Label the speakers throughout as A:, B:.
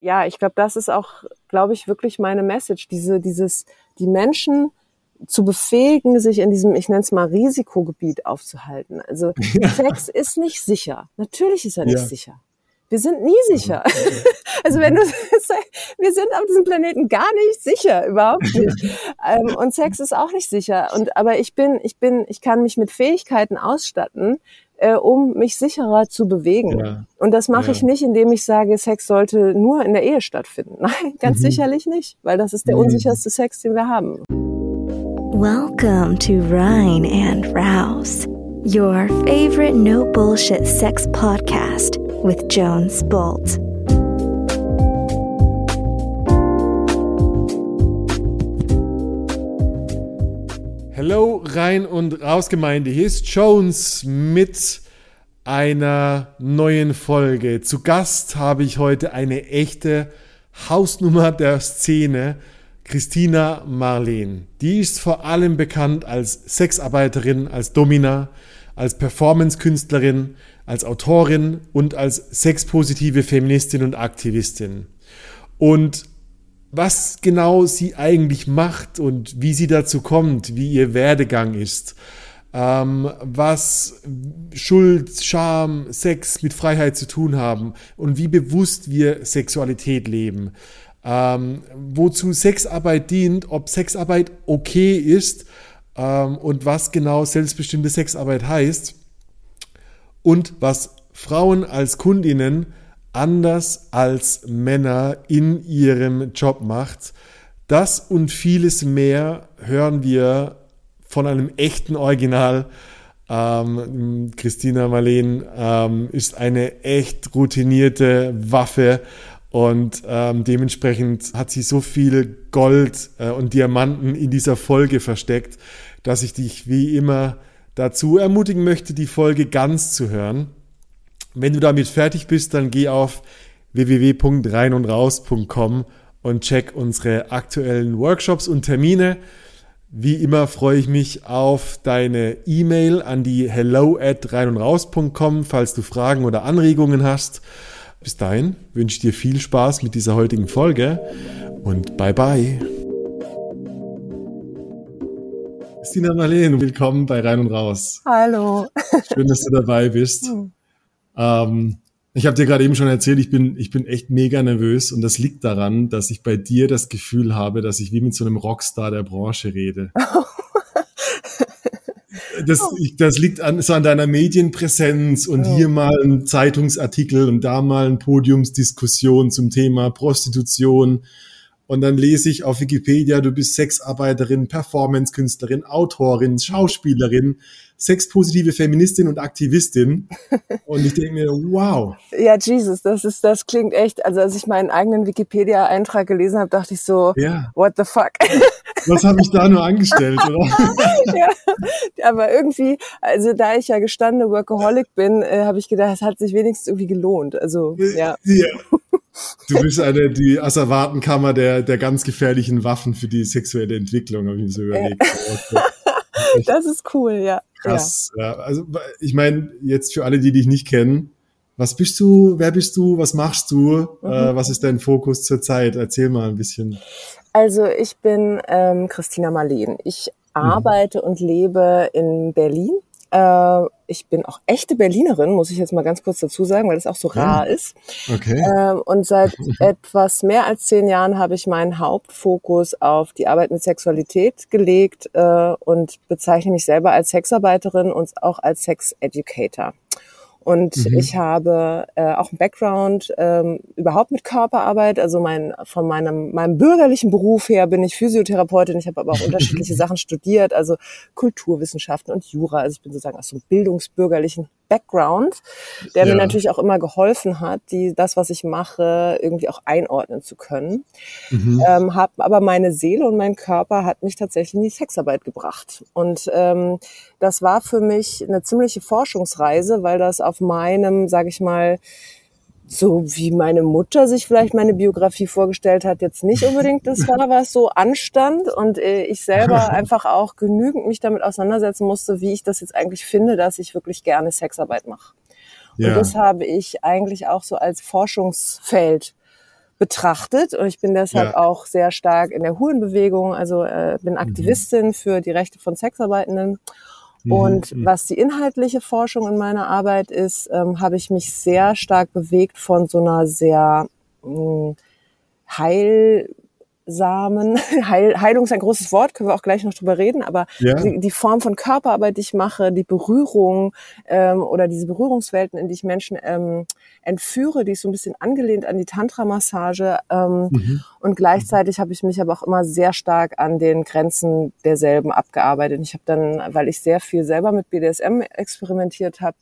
A: ja, ich glaube, das ist auch, glaube ich, wirklich meine Message. Diese, dieses, die Menschen zu befähigen, sich in diesem, ich nenne es mal Risikogebiet aufzuhalten. Also Sex ist nicht sicher. Natürlich ist er nicht ja. sicher. Wir sind nie sicher. Also wenn du wir sind auf diesem Planeten gar nicht sicher, überhaupt nicht. Ähm, und Sex ist auch nicht sicher. Und aber ich bin, ich bin, ich kann mich mit Fähigkeiten ausstatten, äh, um mich sicherer zu bewegen. Ja. Und das mache ja. ich nicht, indem ich sage, Sex sollte nur in der Ehe stattfinden. Nein, ganz mhm. sicherlich nicht, weil das ist der mhm. unsicherste Sex, den wir haben.
B: Welcome to Rhine and Rouse, your favorite no bullshit sex podcast with Jones Bolt.
C: Hello, rein und raus Gemeinde. Hier ist Jones mit einer neuen Folge. Zu Gast habe ich heute eine echte Hausnummer der Szene, Christina Marleen. Die ist vor allem bekannt als Sexarbeiterin, als Domina, als Performance-Künstlerin, als Autorin und als sexpositive Feministin und Aktivistin. Und was genau sie eigentlich macht und wie sie dazu kommt, wie ihr Werdegang ist, ähm, was Schuld, Scham, Sex mit Freiheit zu tun haben und wie bewusst wir Sexualität leben, ähm, wozu Sexarbeit dient, ob Sexarbeit okay ist ähm, und was genau selbstbestimmte Sexarbeit heißt. Und was Frauen als Kundinnen anders als Männer in ihrem Job macht. Das und vieles mehr hören wir von einem echten Original. Ähm, Christina Marleen ähm, ist eine echt routinierte Waffe und ähm, dementsprechend hat sie so viel Gold äh, und Diamanten in dieser Folge versteckt, dass ich dich wie immer dazu ermutigen möchte, die Folge ganz zu hören. Wenn du damit fertig bist, dann geh auf www.reinundraus.com und check unsere aktuellen Workshops und Termine. Wie immer freue ich mich auf deine E-Mail an die hello at reinundraus.com, falls du Fragen oder Anregungen hast. Bis dahin wünsche ich dir viel Spaß mit dieser heutigen Folge und bye bye. Christina Marleen, willkommen bei Rein und Raus.
A: Hallo.
C: Schön, dass du dabei bist. Hm. Ähm, ich habe dir gerade eben schon erzählt, ich bin, ich bin echt mega nervös und das liegt daran, dass ich bei dir das Gefühl habe, dass ich wie mit so einem Rockstar der Branche rede. das, ich, das liegt an, so an deiner Medienpräsenz und hier mal ein Zeitungsartikel und da mal ein Podiumsdiskussion zum Thema Prostitution. Und dann lese ich auf Wikipedia, du bist Sexarbeiterin, Performancekünstlerin, Autorin, Schauspielerin sexpositive Feministin und Aktivistin. Und ich denke mir, wow.
A: Ja, Jesus, das ist, das klingt echt, also als ich meinen eigenen Wikipedia-Eintrag gelesen habe, dachte ich so, ja. what the fuck?
C: Was habe ich da nur angestellt, oder?
A: ja, aber irgendwie, also da ich ja gestandene Workaholic bin, äh, habe ich gedacht, es hat sich wenigstens irgendwie gelohnt. Also, ja. ja.
C: Du bist eine, die Asservatenkammer der, der ganz gefährlichen Waffen für die sexuelle Entwicklung, habe ich mir so überlegt. Ja.
A: Das ist cool, ja.
C: Krass. Ja. Also ich meine, jetzt für alle, die dich nicht kennen, was bist du, wer bist du, was machst du, mhm. äh, was ist dein Fokus zurzeit? Erzähl mal ein bisschen.
A: Also ich bin ähm, Christina Marleen. Ich mhm. arbeite mhm. und lebe in Berlin äh, ich bin auch echte Berlinerin, muss ich jetzt mal ganz kurz dazu sagen, weil das auch so rar ja. ist. Okay. Äh, und seit etwas mehr als zehn Jahren habe ich meinen Hauptfokus auf die Arbeit mit Sexualität gelegt äh, und bezeichne mich selber als Sexarbeiterin und auch als Sex Educator. Und mhm. ich habe äh, auch einen Background ähm, überhaupt mit Körperarbeit. Also mein, von meinem, meinem bürgerlichen Beruf her bin ich Physiotherapeutin. Ich habe aber auch unterschiedliche Sachen studiert, also Kulturwissenschaften und Jura. Also ich bin sozusagen aus so einem bildungsbürgerlichen Background, der ja. mir natürlich auch immer geholfen hat, die, das, was ich mache, irgendwie auch einordnen zu können. Mhm. Ähm, hab, aber meine Seele und mein Körper hat mich tatsächlich in die Sexarbeit gebracht. Und ähm, das war für mich eine ziemliche Forschungsreise, weil das auf meinem, sage ich mal, so wie meine Mutter sich vielleicht meine Biografie vorgestellt hat, jetzt nicht unbedingt das war, was so anstand und äh, ich selber einfach auch genügend mich damit auseinandersetzen musste, wie ich das jetzt eigentlich finde, dass ich wirklich gerne Sexarbeit mache. Ja. Und das habe ich eigentlich auch so als Forschungsfeld betrachtet und ich bin deshalb
C: Ja.
A: auch sehr stark in der Hurenbewegung, also äh, bin Aktivistin für die Rechte von Sexarbeitenden. Und was die inhaltliche Forschung in meiner Arbeit ist, ähm, habe ich mich sehr stark bewegt von so einer sehr mh, heilsamen, Heil, Heilung ist ein großes Wort, können wir auch gleich noch drüber reden, aber
C: Ja.
A: die, die Form von Körperarbeit, die ich mache, die Berührung ähm, oder diese Berührungswelten, in die ich Menschen ähm, entführe, die ist so ein bisschen angelehnt an die Tantra-Massage. Ähm, Und gleichzeitig habe ich mich aber auch immer sehr stark an den Grenzen derselben abgearbeitet. Ich habe dann, weil ich sehr viel selber mit BDSM experimentiert habe,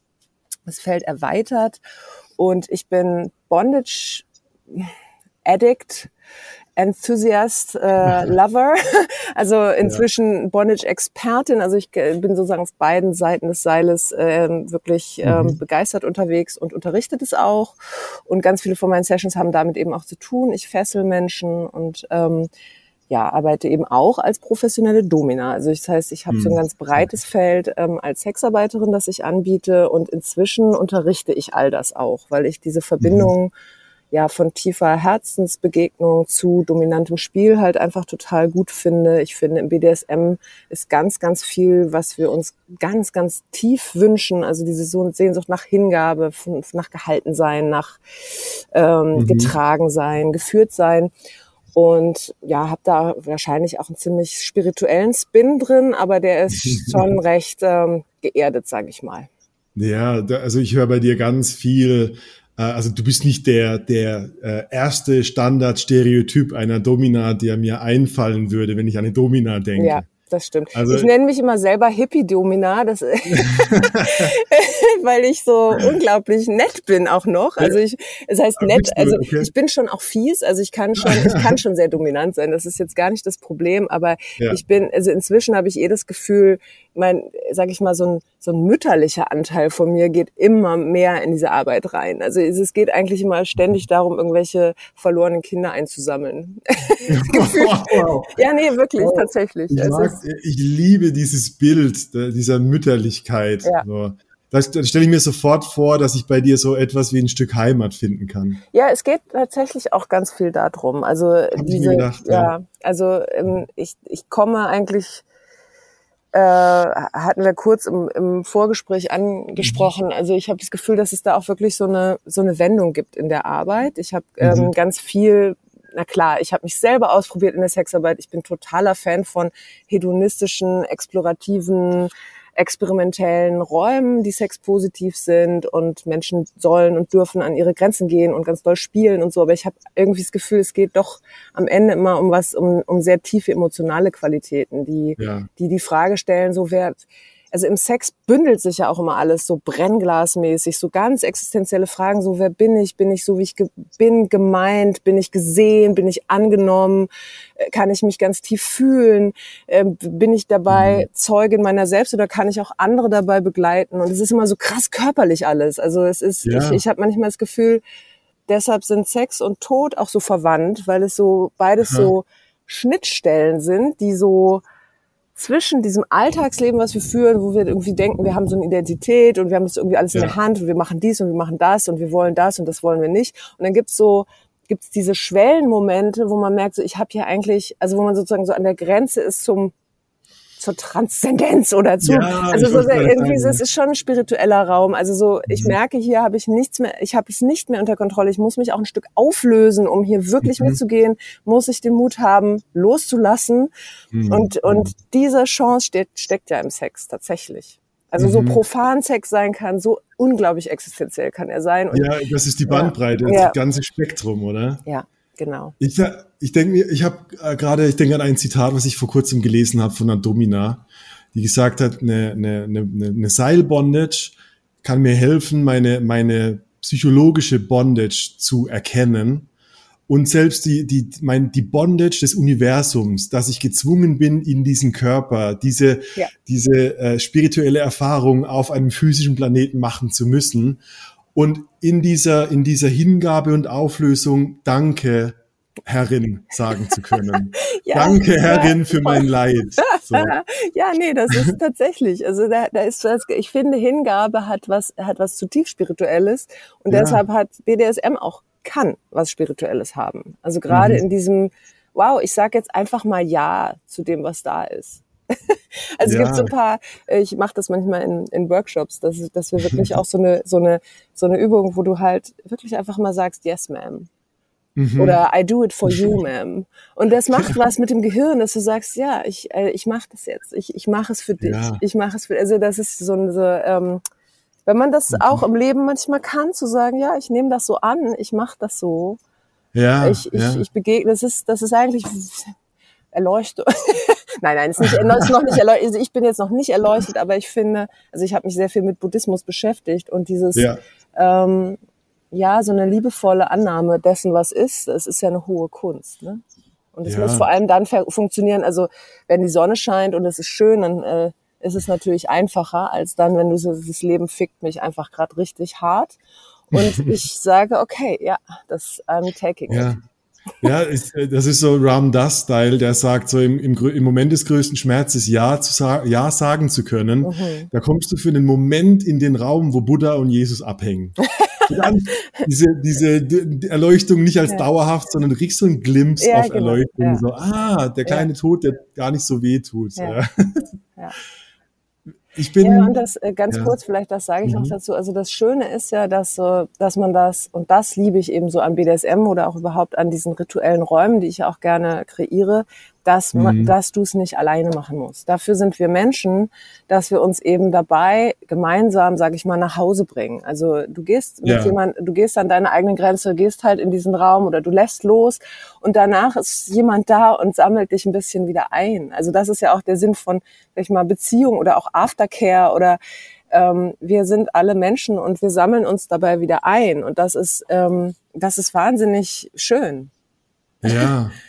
A: das Feld erweitert und ich bin Bondage Addict, Enthusiast, äh, Lover, also inzwischen Bondage-Expertin. Also ich äh, bin sozusagen auf beiden Seiten des Seiles ähm, wirklich ähm, begeistert unterwegs und unterrichtet es auch. Und ganz viele von meinen Sessions haben damit eben auch zu tun. Ich fessel Menschen und ähm, ja, arbeite eben auch als professionelle Domina. Also das heißt, ich habe so ein ganz breites Feld ähm, als Sexarbeiterin, das ich anbiete und inzwischen unterrichte ich all das auch, weil ich diese Verbindung ja von tiefer Herzensbegegnung zu dominantem Spiel halt einfach total gut finde. Ich finde im BDSM ist ganz, ganz viel, was wir uns ganz, ganz tief wünschen. Also diese Sehnsucht nach Hingabe, nach gehalten sein, nach ähm, getragen sein, geführt sein. Und ja, habe da wahrscheinlich auch einen ziemlich spirituellen Spin drin, aber der ist schon recht ähm, geerdet, sage ich mal.
C: Ja, also ich höre bei dir ganz viel, also du bist nicht der, der äh, erste Standardstereotyp einer Domina, der mir einfallen würde, wenn ich an eine Domina denke.
A: Ja, das stimmt.
C: Also-
A: ich nenne mich immer selber Hippie-Domina, das, weil ich so unglaublich nett bin auch noch. Also ich, es heißt
C: Ah,
A: nett, also ich bin schon auch fies, also ich kann schon, ich kann schon sehr dominant sein. Das ist jetzt gar nicht das Problem, aber
C: Ja.
A: ich bin, also inzwischen habe ich eh das Gefühl, mein, sag ich mal, so ein, so ein mütterlicher Anteil von mir geht immer mehr in diese Arbeit rein. Also es geht eigentlich immer ständig darum, irgendwelche verlorenen Kinder einzusammeln.
C: wow.
A: ja, nee, wirklich, tatsächlich.
C: Ich,
A: Es
C: mag, ich liebe dieses Bild dieser Mütterlichkeit.
A: Ja.
C: So. Das, das stelle ich mir sofort vor, dass ich bei dir so etwas wie ein Stück Heimat finden kann.
A: Ja, es geht tatsächlich auch ganz viel darum. Also
C: mir
A: diese,
C: gedacht,
A: ja,
C: ja.
A: also ähm, ich, ich komme eigentlich, äh, hatten wir kurz im, im Vorgespräch angesprochen. Also ich habe das Gefühl, dass es da auch wirklich so eine so eine Wendung gibt in der Arbeit. Ich habe ähm,
C: Mhm.
A: ganz viel na klar, ich habe mich selber ausprobiert in der Sexarbeit. Ich bin totaler Fan von hedonistischen, explorativen, experimentellen Räumen, die sexpositiv sind und Menschen sollen und dürfen an ihre Grenzen gehen und ganz doll spielen und so. Aber ich habe irgendwie das Gefühl, es geht doch am Ende immer um was, um, um sehr tiefe emotionale Qualitäten, die,
C: Ja.
A: die die Frage stellen, so wer, also im Sex bündelt sich ja auch immer alles so brennglasmäßig, so ganz existenzielle Fragen, so wer bin ich, bin ich so wie ich ge bin, gemeint, bin ich gesehen, bin ich angenommen, Äh, kann ich mich ganz tief fühlen, Ähm, bin ich dabei Zeugin meiner selbst oder kann ich auch andere dabei begleiten? Und es ist immer so krass körperlich alles, also es ist,
C: Ja.
A: ich, ich habe manchmal das Gefühl, deshalb sind Sex und Tod auch so verwandt, weil es so beides
C: Aha.
A: so Schnittstellen sind, die so zwischen diesem Alltagsleben, was wir führen, wo wir irgendwie denken, wir haben so eine Identität und wir haben das irgendwie alles in
C: Ja.
A: der Hand und wir machen dies und wir machen das und wir wollen das und das wollen wir nicht. Und dann gibt's so gibt's diese Schwellenmomente, wo man merkt, so ich habe hier eigentlich, also wo man sozusagen so an der Grenze ist zum zur Transzendenz oder zu,
C: Ja,
A: also so
C: gerade
A: irgendwie, es ist schon ein spiritueller Raum. Also so, ich
C: Mhm.
A: merke, hier habe ich nichts mehr, ich habe es nicht mehr unter Kontrolle. Ich muss mich auch ein Stück auflösen, um hier wirklich
C: Mhm.
A: mitzugehen. Muss ich den Mut haben, loszulassen.
C: Mhm.
A: Und, und diese Chance steht, steckt ja im Sex tatsächlich. Also so
C: Mhm.
A: profan Sex sein kann, so unglaublich existenziell kann er sein. Und
C: Ja, das ist die Bandbreite,
A: Ja.
C: das ganze Spektrum, oder?
A: ja genau.
C: Ich, ich denke mir, ich habe äh, gerade, ich denke an ein Zitat, was ich vor kurzem gelesen habe von einer Domina, die gesagt hat, eine, eine, eine, eine Seilbondage kann mir helfen, meine, meine psychologische Bondage zu erkennen. Und selbst die, die, mein, die Bondage des Universums, dass ich gezwungen bin, in diesen Körper, diese,
A: Ja.
C: diese äh, spirituelle Erfahrung auf einem physischen Planeten machen zu müssen. Und in dieser, in dieser Hingabe und Auflösung, danke, Herrin, sagen zu können.
A: Ja,
C: danke. Herrin, für mein Leid. So.
A: Ja, nee, das ist tatsächlich. Also da, da ist das, ich finde, Hingabe hat was, hat was zutiefst Spirituelles und
C: Ja.
A: deshalb hat BDSM auch kann was Spirituelles haben. Also gerade mhm. in diesem, wow, ich sage jetzt einfach mal Ja zu dem, was da ist. also ja. es gibt so ein paar, ich mache das manchmal in, in Workshops, dass, dass wir wirklich auch so eine, so, eine, so eine Übung, wo du halt wirklich einfach mal sagst, yes, ma'am. Mhm. Oder I do it for you, ma'am. Und das macht was mit dem Gehirn, dass du sagst, ja, ich, äh, ich mache das jetzt. Ich, ich mache es für dich. Ja. Ich mache es für, also das ist so ein, so, ähm, wenn man das mhm. auch im Leben manchmal kann, zu sagen, ja, ich nehme das so an, ich mache das so. Ja, ich, ich, ja. ich begegne, das ist, das ist eigentlich Erleuchtung. nein, nein, ist, nicht, ist noch nicht erleuchtet. Also ich bin jetzt noch nicht erleuchtet, aber ich finde, also ich habe mich sehr viel mit Buddhismus beschäftigt und dieses, ja. ähm, ja, so eine liebevolle Annahme dessen, was ist, das ist ja eine hohe Kunst. Ne? Und es ja. muss vor allem dann funktionieren, also wenn die Sonne scheint und es ist schön, dann äh, ist es natürlich einfacher, als dann, wenn du so, das Leben fickt mich einfach gerade richtig hart. Und ich sage, okay, ja, das I'm taking
C: ja.
A: it.
C: Ja, ist, äh, das ist so Ram Das-Style, der sagt, so im, im, im Moment des größten Schmerzes Ja, zu ja sagen zu können. Mhm. Da kommst du für einen Moment in den Raum, wo Buddha und Jesus abhängen. dann diese, diese Erleuchtung nicht als ja. dauerhaft, sondern du kriegst so einen Glimpse ja, auf genau. Erleuchtung. Ja. So, ah, der kleine Tod, der gar nicht so weh tut. Ja.
A: Ich bin, ja, und das äh, ganz ja. kurz, vielleicht das sage ich mhm. noch dazu. Also das Schöne ist ja, dass so, dass man das, und das liebe ich eben so an BDSM oder auch überhaupt an diesen rituellen Räumen, die ich auch gerne kreiere, dass, mhm. dass du es nicht alleine machen musst. Dafür sind wir Menschen, dass wir uns eben dabei gemeinsam, sage ich mal, nach Hause bringen. Also du gehst mit ja. jemand, du gehst an deine eigene Grenze, gehst halt in diesen Raum oder du lässt los und danach ist jemand da und sammelt dich ein bisschen wieder ein. Also das ist ja auch der Sinn von, sag ich mal, Beziehung oder auch Aftercare oder ähm, wir sind alle Menschen und wir sammeln uns dabei wieder ein und das ist ähm, das ist wahnsinnig schön.
C: Ja.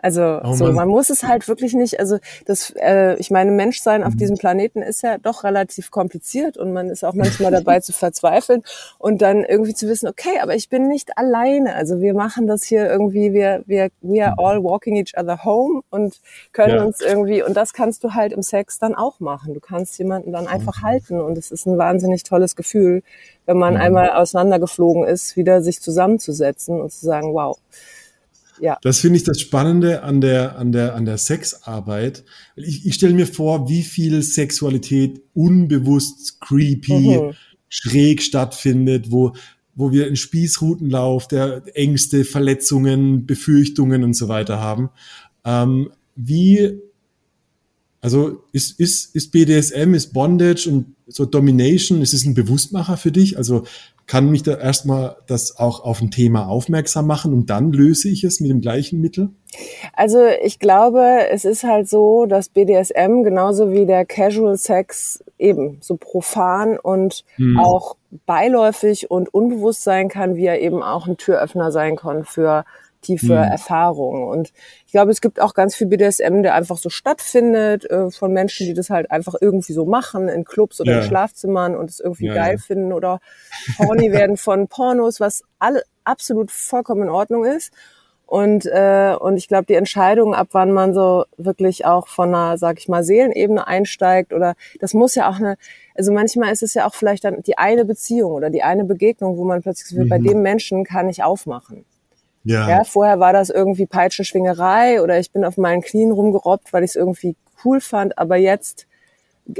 A: Also oh so, man muss es halt wirklich nicht, also das, äh, ich meine, Menschsein auf mhm. diesem Planeten ist ja doch relativ kompliziert und man ist auch manchmal dabei zu verzweifeln und dann irgendwie zu wissen, okay, aber ich bin nicht alleine. Also wir machen das hier irgendwie, wir, wir, we are all walking each other home und können ja. uns irgendwie, und das kannst du halt im Sex dann auch machen. Du kannst jemanden dann einfach mhm. halten und es ist ein wahnsinnig tolles Gefühl, wenn man mhm. einmal auseinandergeflogen ist, wieder sich zusammenzusetzen und zu sagen, wow
C: ja. Das finde ich das Spannende an der, an der, an der Sexarbeit. Ich, ich stelle mir vor, wie viel Sexualität unbewusst, creepy, mhm. schräg stattfindet, wo, wo wir einen Spießrutenlauf der Ängste, Verletzungen, Befürchtungen und so weiter haben. Ähm, wie, also ist, ist, ist BDSM, ist Bondage und so Domination, ist es ein Bewusstmacher für dich? Also kann mich da erstmal das auch auf ein Thema aufmerksam machen und dann löse ich es mit dem gleichen Mittel?
A: Also ich glaube, es ist halt so, dass BDSM genauso wie der Casual Sex eben so profan und hm. auch beiläufig und unbewusst sein kann, wie er eben auch ein Türöffner sein kann für tiefe mhm. Erfahrungen. Und ich glaube, es gibt auch ganz viel BDSM, der einfach so stattfindet, äh, von Menschen, die das halt einfach irgendwie so machen, in Clubs oder ja. in Schlafzimmern und es irgendwie ja, geil ja. finden oder horny werden von Pornos, was alle absolut vollkommen in Ordnung ist. Und, äh, und ich glaube, die Entscheidung, ab wann man so wirklich auch von einer, sag ich mal, Seelenebene einsteigt oder das muss ja auch eine, also manchmal ist es ja auch vielleicht dann die eine Beziehung oder die eine Begegnung, wo man plötzlich mhm. bei dem Menschen kann ich aufmachen. Ja. ja. Vorher war das irgendwie Peitschenschwingerei oder ich bin auf meinen Knien rumgerobbt, weil ich es irgendwie cool fand. Aber jetzt,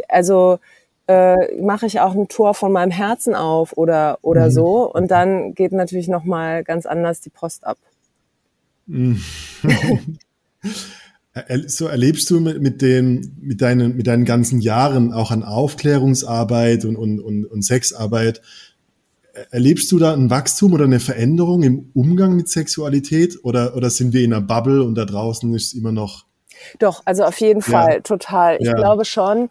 A: also äh, mache ich auch ein Tor von meinem Herzen auf oder oder mhm. so und dann geht natürlich noch mal ganz anders die Post ab.
C: Mhm. so erlebst du mit, mit, den, mit, deinen, mit deinen ganzen Jahren auch an Aufklärungsarbeit und, und, und, und Sexarbeit, erlebst du da ein Wachstum oder eine Veränderung im Umgang mit Sexualität oder, oder sind wir in einer Bubble und da draußen ist es immer noch
A: doch, also auf jeden Fall, ja. total. Ich ja. glaube schon,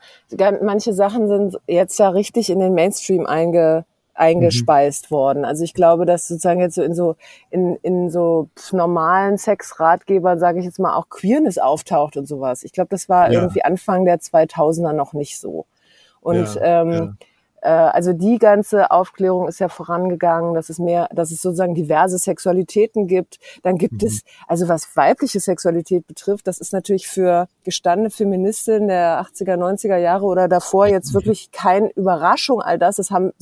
A: manche Sachen sind jetzt ja richtig in den Mainstream einge, eingespeist mhm. worden. Also ich glaube, dass sozusagen jetzt so in so in, in so normalen Sexratgebern, sage ich jetzt mal, auch Queerness auftaucht und sowas. Ich glaube, das war ja. irgendwie Anfang der 2000er noch nicht so. Und ähm, äh, also die ganze Aufklärung ist ja vorangegangen, dass es mehr, dass es sozusagen diverse Sexualitäten gibt. Dann gibt mhm. es, also was weibliche Sexualität betrifft, das ist natürlich für gestandene Feministinnen der 80er, 90er Jahre oder davor jetzt wirklich kein Überraschung. All das, das haben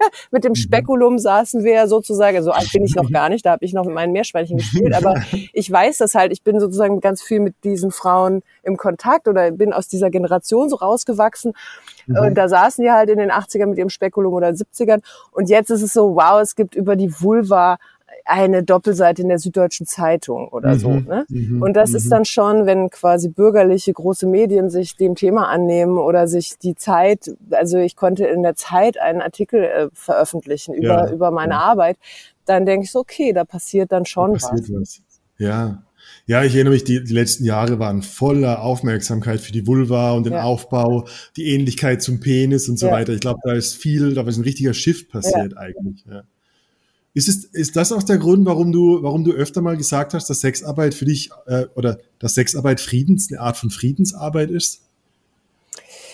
A: mit dem mhm. Spekulum saßen wir sozusagen, so alt bin ich noch gar nicht, da habe ich noch mit meinen Meerschweinchen gespielt, aber ich weiß das halt, ich bin sozusagen ganz viel mit diesen Frauen im Kontakt oder bin aus dieser Generation so rausgewachsen. Mhm. Und da saßen die halt in den 80ern mit ihrem Spekulum oder 70ern. Und jetzt ist es so, wow, es gibt über die Vulva eine Doppelseite in der Süddeutschen Zeitung oder mhm, so. Ne? Mhm, und das ist mhm. dann schon, wenn quasi bürgerliche große Medien sich dem Thema annehmen oder sich die Zeit, also ich konnte in der Zeit einen Artikel äh, veröffentlichen über, ja, über meine ja. Arbeit, dann denke ich so, okay, da passiert dann schon da passiert was. was.
C: Ja. Ja, ich erinnere mich, die, die letzten Jahre waren voller Aufmerksamkeit für die Vulva und den ja. Aufbau, die Ähnlichkeit zum Penis und so weiter. Ich glaube, da ist viel, da ist ein richtiger Shift passiert eigentlich. Ja. Ist, es, ist das auch der Grund, warum du, warum du öfter mal gesagt hast, dass Sexarbeit für dich äh, oder dass Sexarbeit Friedens, eine Art von Friedensarbeit ist?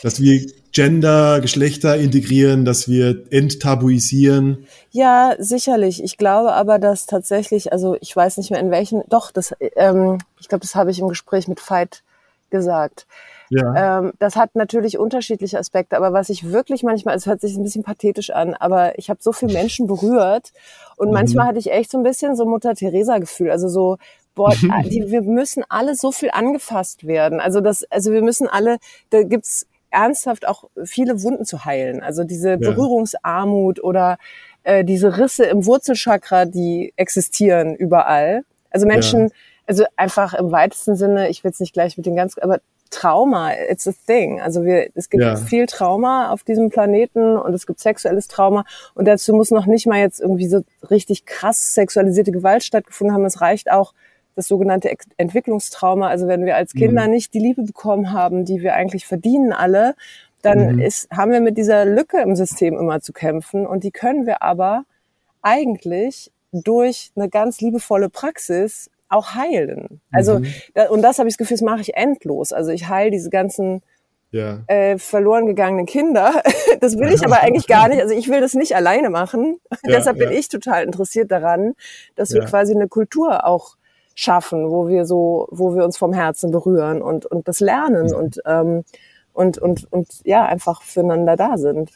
C: Dass wir Gender, Geschlechter integrieren, dass wir enttabuisieren?
A: Ja, sicherlich. Ich glaube aber, dass tatsächlich, also ich weiß nicht mehr in welchen, doch, das, ähm, ich glaube, das habe ich im Gespräch mit Veit gesagt. Ja. Ähm, das hat natürlich unterschiedliche Aspekte, aber was ich wirklich manchmal, es hört sich ein bisschen pathetisch an, aber ich habe so viele Menschen berührt und mhm. manchmal hatte ich echt so ein bisschen so Mutter Teresa Gefühl, also so boah, die, wir müssen alle so viel angefasst werden. Also das, also wir müssen alle, da gibt's ernsthaft auch viele Wunden zu heilen. Also diese ja. Berührungsarmut oder äh, diese Risse im Wurzelchakra, die existieren überall. Also Menschen, ja. also einfach im weitesten Sinne, ich will jetzt nicht gleich mit den ganz, aber Trauma, it's a thing. Also wir, es gibt ja. viel Trauma auf diesem Planeten und es gibt sexuelles Trauma und dazu muss noch nicht mal jetzt irgendwie so richtig krass sexualisierte Gewalt stattgefunden haben. Es reicht auch das sogenannte Entwicklungstrauma. Also wenn wir als Kinder mhm. nicht die Liebe bekommen haben, die wir eigentlich verdienen alle, dann mhm. ist, haben wir mit dieser Lücke im System immer zu kämpfen und die können wir aber eigentlich durch eine ganz liebevolle Praxis auch heilen. Also mhm. da, und das habe ich das Gefühl, das mache ich endlos. Also ich heile diese ganzen ja. äh, verloren gegangenen Kinder. Das will ich aber eigentlich gar nicht. Also ich will das nicht alleine machen. Ja, Deshalb bin ich total interessiert daran, dass wir quasi eine Kultur auch schaffen, wo wir so, wo wir uns vom Herzen berühren und und das lernen und ähm, und und und ja einfach füreinander da sind.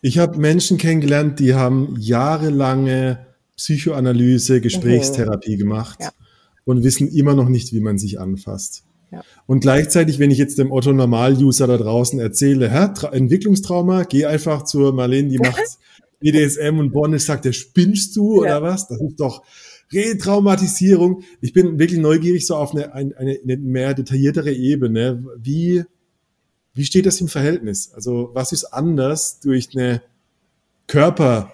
C: Ich habe Menschen kennengelernt, die haben jahrelange Psychoanalyse, Gesprächstherapie mhm. gemacht ja. und wissen immer noch nicht, wie man sich anfasst. Ja. Und gleichzeitig, wenn ich jetzt dem Otto Normal-User da draußen erzähle, Hä, Entwicklungstrauma, geh einfach zur Marlene, die macht BDSM und Bonnisch sagt, der spinnst du ja. oder was? Das ist doch Retraumatisierung. Ich bin wirklich neugierig so auf eine, eine, eine mehr detailliertere Ebene. Wie, wie steht das im Verhältnis? Also was ist anders durch eine Körper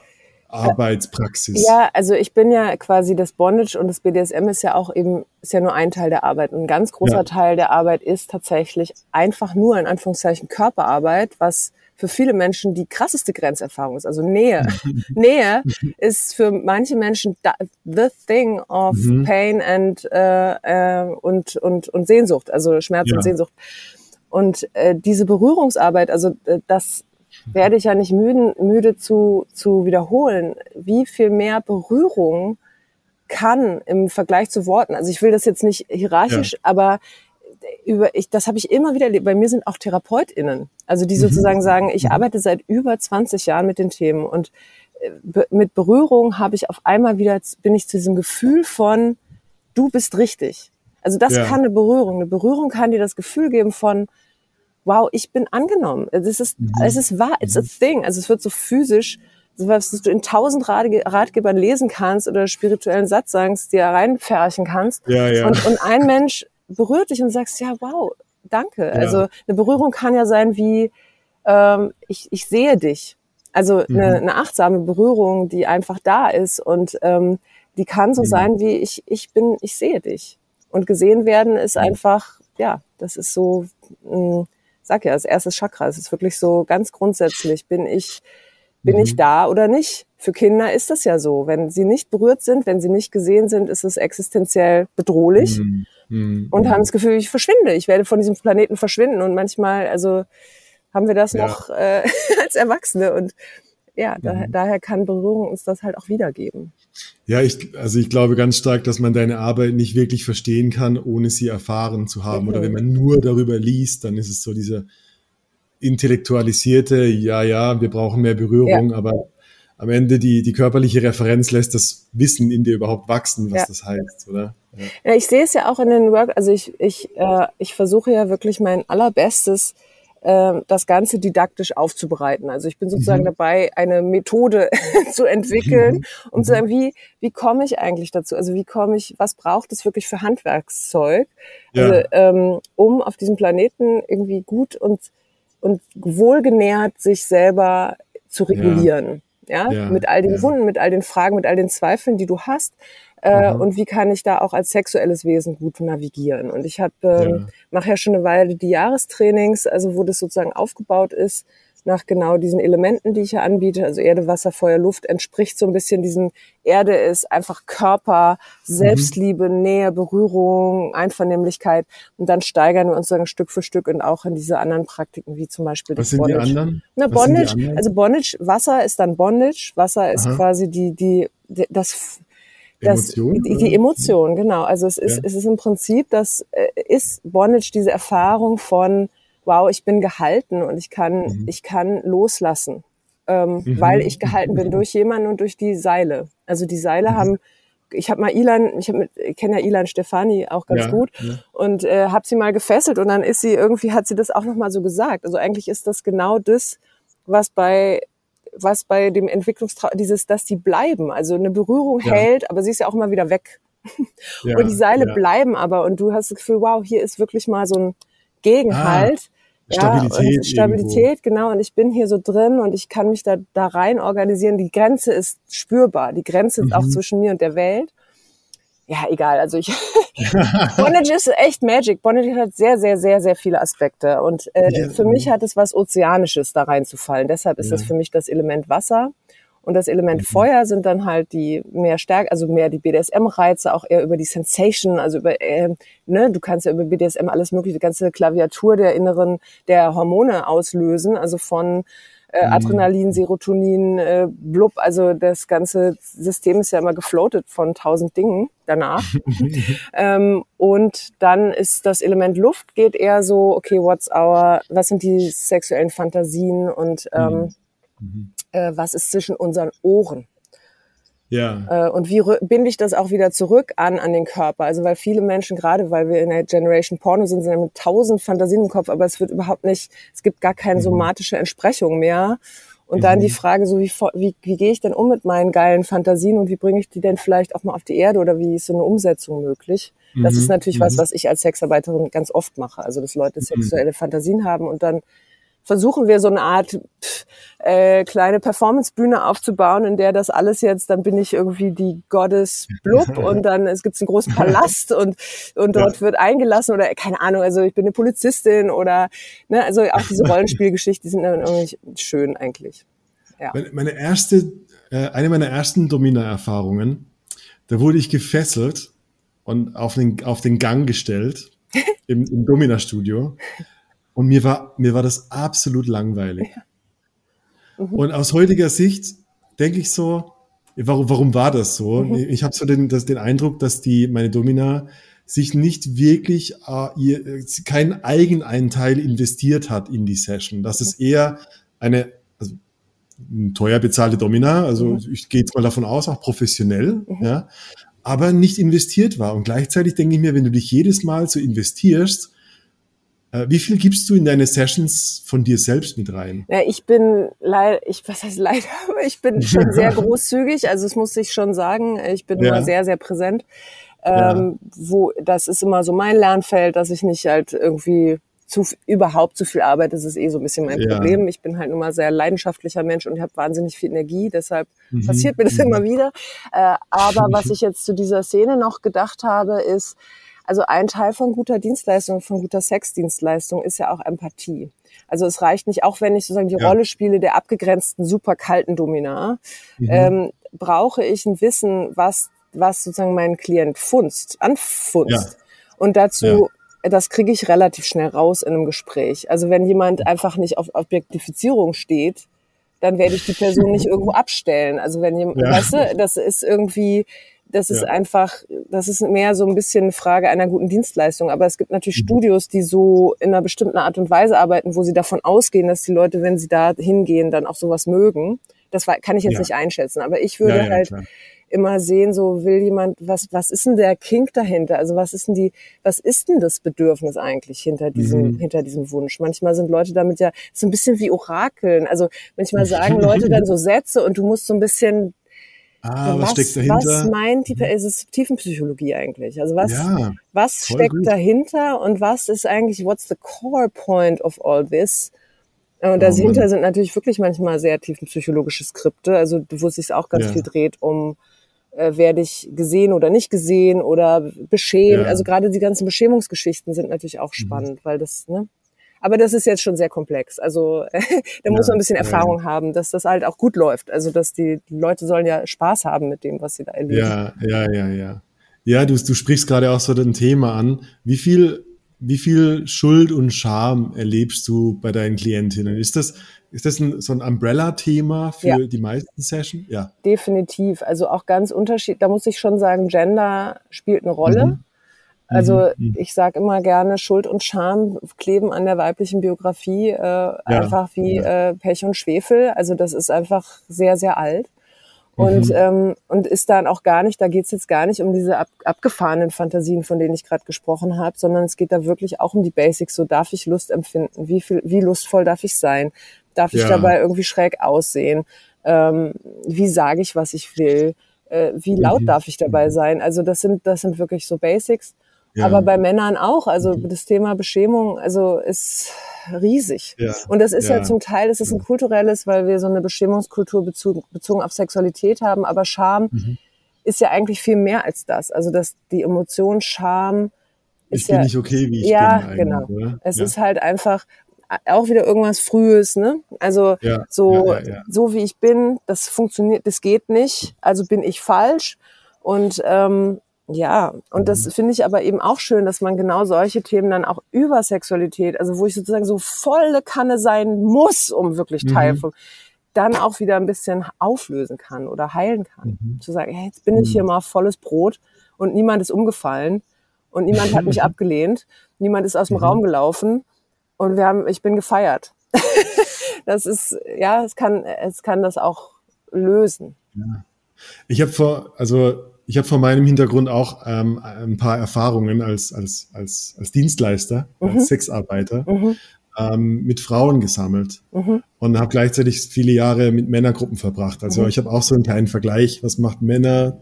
C: Arbeitspraxis?
A: Ja, also ich bin ja quasi das Bondage und das BDSM ist ja auch eben, ist ja nur ein Teil der Arbeit. ein ganz großer ja. Teil der Arbeit ist tatsächlich einfach nur in Anführungszeichen Körperarbeit, was für viele Menschen die krasseste Grenzerfahrung ist. Also Nähe. Nähe ist für manche Menschen the thing of mhm. pain and, äh, äh, und, und, und Sehnsucht, also Schmerz ja. und Sehnsucht. Und äh, diese Berührungsarbeit, also äh, das werde ich ja nicht müde, müde zu, zu wiederholen, wie viel mehr Berührung kann im Vergleich zu Worten. Also ich will das jetzt nicht hierarchisch, ja. aber über ich, das habe ich immer wieder erlebt. Bei mir sind auch TherapeutInnen, also die mhm. sozusagen sagen, ich mhm. arbeite seit über 20 Jahren mit den Themen und äh, mit Berührung habe ich auf einmal wieder, bin ich zu diesem Gefühl von, du bist richtig. Also das ja. kann eine Berührung. Eine Berührung kann dir das Gefühl geben von, wow, ich bin angenommen. Es ist, mhm. es ist wahr, it's a mhm. thing. Also es wird so physisch, was du in tausend Ratgebern lesen kannst oder spirituellen Satz sagst, dir reinfärchen kannst. Ja, ja. Und, und ein Mensch berührt dich und sagst, ja, wow, danke. Ja. Also eine Berührung kann ja sein wie, ähm, ich, ich sehe dich. Also mhm. eine, eine achtsame Berührung, die einfach da ist und ähm, die kann so mhm. sein wie ich, ich bin, ich sehe dich. Und gesehen werden ist mhm. einfach, ja, das ist so, mh, sag ja, das erste Chakra. Es ist wirklich so ganz grundsätzlich, bin ich, bin mhm. ich da oder nicht? Für Kinder ist das ja so. Wenn sie nicht berührt sind, wenn sie nicht gesehen sind, ist es existenziell bedrohlich mhm. Mhm. und haben das Gefühl, ich verschwinde, ich werde von diesem Planeten verschwinden. Und manchmal, also haben wir das ja. noch äh, als Erwachsene und ja, da, mhm. daher kann Berührung uns das halt auch wiedergeben.
C: Ja, ich, also ich glaube ganz stark, dass man deine Arbeit nicht wirklich verstehen kann, ohne sie erfahren zu haben. Mhm. Oder wenn man nur darüber liest, dann ist es so dieser, intellektualisierte, ja, ja, wir brauchen mehr Berührung, ja. aber am Ende die, die körperliche Referenz lässt das Wissen in dir überhaupt wachsen, was ja. das heißt, oder?
A: Ja. ja. ich sehe es ja auch in den Work, also ich, ich, äh, ich versuche ja wirklich mein allerbestes, das Ganze didaktisch aufzubereiten. Also ich bin sozusagen mhm. dabei, eine Methode zu entwickeln, mhm. um zu sagen, wie, wie komme ich eigentlich dazu? Also wie komme ich, was braucht es wirklich für Handwerkszeug, ja. also, ähm, um auf diesem Planeten irgendwie gut und, und wohlgenährt sich selber zu regulieren. Ja, ja mit all den ja. Wunden, mit all den Fragen, mit all den Zweifeln, die du hast äh, mhm. und wie kann ich da auch als sexuelles Wesen gut navigieren. Und ich habe ähm, ja. mache ja schon eine Weile die Jahrestrainings, also wo das sozusagen aufgebaut ist nach genau diesen Elementen, die ich ja anbiete, also Erde, Wasser, Feuer, Luft, entspricht so ein bisschen diesem Erde ist einfach Körper, Selbstliebe, mhm. Nähe, Berührung, Einvernehmlichkeit und dann steigern wir uns dann Stück für Stück und auch in diese anderen Praktiken, wie zum Beispiel
C: Was sind Bondage. die anderen?
A: Na, Bondage, anderen? also Bondage, Wasser ist dann Bondage, Wasser ist Aha. quasi die, die, das das, Emotion, die, die Emotion, genau. Also es ist, ja. es ist im Prinzip, das äh, ist Bondage diese Erfahrung von, wow, ich bin gehalten und ich kann, mhm. ich kann loslassen, ähm, mhm. weil ich gehalten bin durch jemanden und durch die Seile. Also die Seile mhm. haben ich habe mal Ilan, ich, hab mit, ich kenne ja Ilan Stefani auch ganz ja, gut ja. und äh, habe sie mal gefesselt und dann ist sie irgendwie hat sie das auch noch mal so gesagt. Also eigentlich ist das genau das, was bei was bei dem Entwicklungstrau dieses, dass die bleiben. Also eine Berührung ja. hält, aber sie ist ja auch immer wieder weg. Und die Seile bleiben aber und du hast das Gefühl, wow, hier ist wirklich mal so ein Gegenhalt. Ah, Stabilität. Ja, Stabilität, irgendwo. genau. Und ich bin hier so drin und ich kann mich da, da rein organisieren. Die Grenze ist spürbar. Die Grenze mhm. ist auch mhm. zwischen mir und der Welt ja, egal. Also ich Bondage ist echt Magic. Bondage hat sehr, sehr, sehr, sehr viele Aspekte. Und äh, ja. für mich hat es was Ozeanisches da reinzufallen. Deshalb ist ja. das für mich das Element Wasser. Und das Element mhm. Feuer sind dann halt die mehr stärker, also mehr die BDSM-Reize, auch eher über die Sensation, also über, äh, ne, du kannst ja über BDSM alles mögliche, die ganze Klaviatur der inneren, der Hormone auslösen, also von äh, mhm. Adrenalin, Serotonin, äh, Blub, also das ganze System ist ja immer gefloatet von tausend Dingen danach. ähm, und dann ist das Element Luft geht eher so, okay, what's our, was sind die sexuellen Fantasien und ähm, mhm. äh, was ist zwischen unseren Ohren? Ja. Äh, und wie binde ich das auch wieder zurück an, an den Körper? Also weil viele Menschen, gerade weil wir in der Generation Porno sind, sind mit tausend Fantasien im Kopf, aber es wird überhaupt nicht, es gibt gar keine mhm. somatische Entsprechung mehr. Und mhm. dann die mhm. Frage so, wie, wie, wie gehe ich denn um mit meinen geilen Fantasien und wie bringe ich die denn vielleicht auch mal auf die Erde oder wie ist so eine Umsetzung möglich? Das ist mhm. natürlich was, was ich als Sexarbeiterin ganz oft mache. Also, dass Leute sexuelle Fantasien haben und dann versuchen wir so eine Art äh, kleine Performancebühne aufzubauen, in der das alles jetzt, dann bin ich irgendwie die Goddess Blub und dann es gibt einen großen Palast und und dort ja. wird eingelassen oder keine Ahnung, also ich bin eine Polizistin oder ne, also auch diese Rollenspielgeschichten die sind dann irgendwie schön eigentlich.
C: Ja. Meine erste, äh, eine meiner ersten Domina-Erfahrungen, da wurde ich gefesselt und auf den, auf den Gang gestellt im, im Domina-Studio. Und mir war, mir war das absolut langweilig. Ja. Mhm. Und aus heutiger Sicht denke ich so, warum, warum war das so? Mhm. Ich habe so den, das, den Eindruck, dass die, meine Domina sich nicht wirklich äh, ihr, keinen Eigeneinteil investiert hat in die Session. Das ist eher eine also, teuer bezahlte Domina, also mhm. ich gehe jetzt mal davon aus, auch professionell, mhm. ja, aber nicht investiert war. Und gleichzeitig denke ich mir, wenn du dich jedes Mal so investierst, äh, wie viel gibst du in deine Sessions von dir selbst mit rein?
A: Ja, ich bin leider, ich, was heißt leider, ich bin schon sehr großzügig, also es muss ich schon sagen, ich bin ja. immer sehr, sehr präsent. Ähm, ja. wo, das ist immer so mein Lernfeld, dass ich nicht halt irgendwie zu, überhaupt zu viel arbeite, das ist eh so ein bisschen mein ja. Problem. Ich bin halt nun mal sehr leidenschaftlicher Mensch und habe wahnsinnig viel Energie, deshalb mhm. passiert mir das mhm. immer wieder. Äh, aber was ich jetzt zu dieser Szene noch gedacht habe, ist, also ein Teil von guter Dienstleistung, von guter Sexdienstleistung ist ja auch Empathie. Also es reicht nicht, auch wenn ich sozusagen die ja. Rolle spiele der abgegrenzten, super kalten Domina, mhm. ähm, brauche ich ein Wissen, was, was sozusagen mein Klient funzt, anfunzt. Ja. Und dazu ja. das kriege ich relativ schnell raus in einem Gespräch. Also wenn jemand einfach nicht auf Objektifizierung steht, dann werde ich die Person nicht irgendwo abstellen. Also wenn jemand, ja. weißt du, das ist irgendwie, das ist
C: Ja.
A: einfach, das ist mehr so ein bisschen eine Frage einer guten Dienstleistung. Aber es gibt natürlich
C: Mhm.
A: Studios, die so in einer bestimmten Art und Weise arbeiten, wo sie davon ausgehen, dass die Leute, wenn sie da hingehen, dann auch sowas mögen. Das kann ich jetzt
C: Ja.
A: nicht einschätzen. Aber ich würde
C: ja,
A: halt
C: klar.
A: immer sehen, so will jemand, was, was ist denn der Kink dahinter? Also was ist denn die, was ist denn das Bedürfnis eigentlich hinter diesem,
C: Mhm.
A: hinter diesem Wunsch? Manchmal sind Leute damit ja so ein bisschen wie Orakeln. Also manchmal sagen Leute dann so Sätze und du musst so ein bisschen
C: Ah, was,
A: was,
C: steckt dahinter? Mhm.
A: was meint die, ist es Tiefenpsychologie eigentlich? Also was,
C: Ja,
A: was steckt
C: gut.
A: dahinter und was ist eigentlich, what's the core point of all this? Und
C: Oh
A: dahinter
C: Mann.
A: sind natürlich wirklich manchmal sehr tiefenpsychologische Skripte, also wo es sich auch ganz
C: Ja.
A: viel dreht um, äh, werde ich gesehen oder nicht gesehen oder beschämt.
C: Ja.
A: Also gerade die ganzen Beschämungsgeschichten sind natürlich auch
C: Mhm.
A: spannend, weil das, ne? Aber das ist jetzt schon sehr komplex. Also da muss
C: Ja,
A: man ein bisschen
C: ja,
A: Erfahrung haben, dass das halt auch gut läuft. Also dass die, die Leute sollen ja Spaß haben mit dem, was sie da erleben.
C: Ja, ja, ja, ja. Ja, du, du sprichst gerade auch so ein Thema an. Wie viel, wie viel Schuld und Scham erlebst du bei deinen Klientinnen? Ist das, ist das ein, so ein Umbrella-Thema für
A: Ja.
C: die meisten Sessions? Ja.
A: Definitiv. Also auch ganz unterschiedlich. Da muss ich schon sagen, Gender spielt eine Rolle.
C: Mhm.
A: Also
C: Mhm.
A: ich sage immer gerne, Schuld und Scham kleben an der weiblichen Biografie äh, einfach wie
C: ja.
A: äh, Pech und Schwefel. Also das ist einfach sehr, sehr alt. Und,
C: Mhm.
A: ähm, und ist dann auch gar nicht, da geht's jetzt gar nicht um diese ab, abgefahrenen Fantasien, von denen ich gerade gesprochen habe, sondern es geht da wirklich auch um die Basics. So darf ich Lust empfinden? Wie viel, wie lustvoll darf ich sein? Darf ich
C: Ja.
A: dabei irgendwie schräg aussehen? Ähm, wie sage ich, was ich will? Äh, wie laut
C: Mhm.
A: darf ich dabei sein? Also das sind, das sind wirklich so Basics.
C: Ja.
A: Aber bei Männern auch. Also
C: Mhm.
A: das Thema Beschämung, also ist riesig.
C: Ja.
A: Und das ist ja,
C: Ja.
A: zum Teil, das ist ein kulturelles, weil wir so eine Beschämungskultur bezogen, bezogen auf Sexualität haben. Aber Scham
C: Mhm.
A: ist ja eigentlich viel mehr als das. Also dass die Emotion Scham ist
C: Ich bin
A: ja,
C: nicht okay, wie ich
A: ja,
C: bin.
A: genau.
C: Oder?
A: Es ist halt einfach auch wieder irgendwas Frühes, ne? Also so, so wie ich bin, das funktioniert, das geht nicht, also bin ich falsch. Und ähm, ja, und
C: Mhm.
A: das finde ich aber eben auch schön, dass man genau solche Themen dann auch über Sexualität, also wo ich sozusagen so volle Kanne sein muss, um wirklich Teil
C: Mhm.
A: von, dann auch wieder ein bisschen auflösen kann oder heilen kann.
C: Mhm.
A: Zu sagen, hey, jetzt bin ich hier mal volles Brot und niemand ist umgefallen und niemand hat mich abgelehnt, niemand ist aus dem
C: Mhm.
A: Raum gelaufen und wir haben, ich bin gefeiert. das ist, ja, es kann, es kann das auch lösen.
C: Ich habe vor, also ich habe vor meinem Hintergrund auch ähm, ein paar Erfahrungen als als als als Dienstleister,
A: Mhm.
C: als Sexarbeiter ähm, mit Frauen gesammelt
A: Mhm.
C: und habe gleichzeitig viele Jahre mit Männergruppen verbracht. Also
A: Mhm.
C: ich habe auch so einen kleinen Vergleich, was macht Männer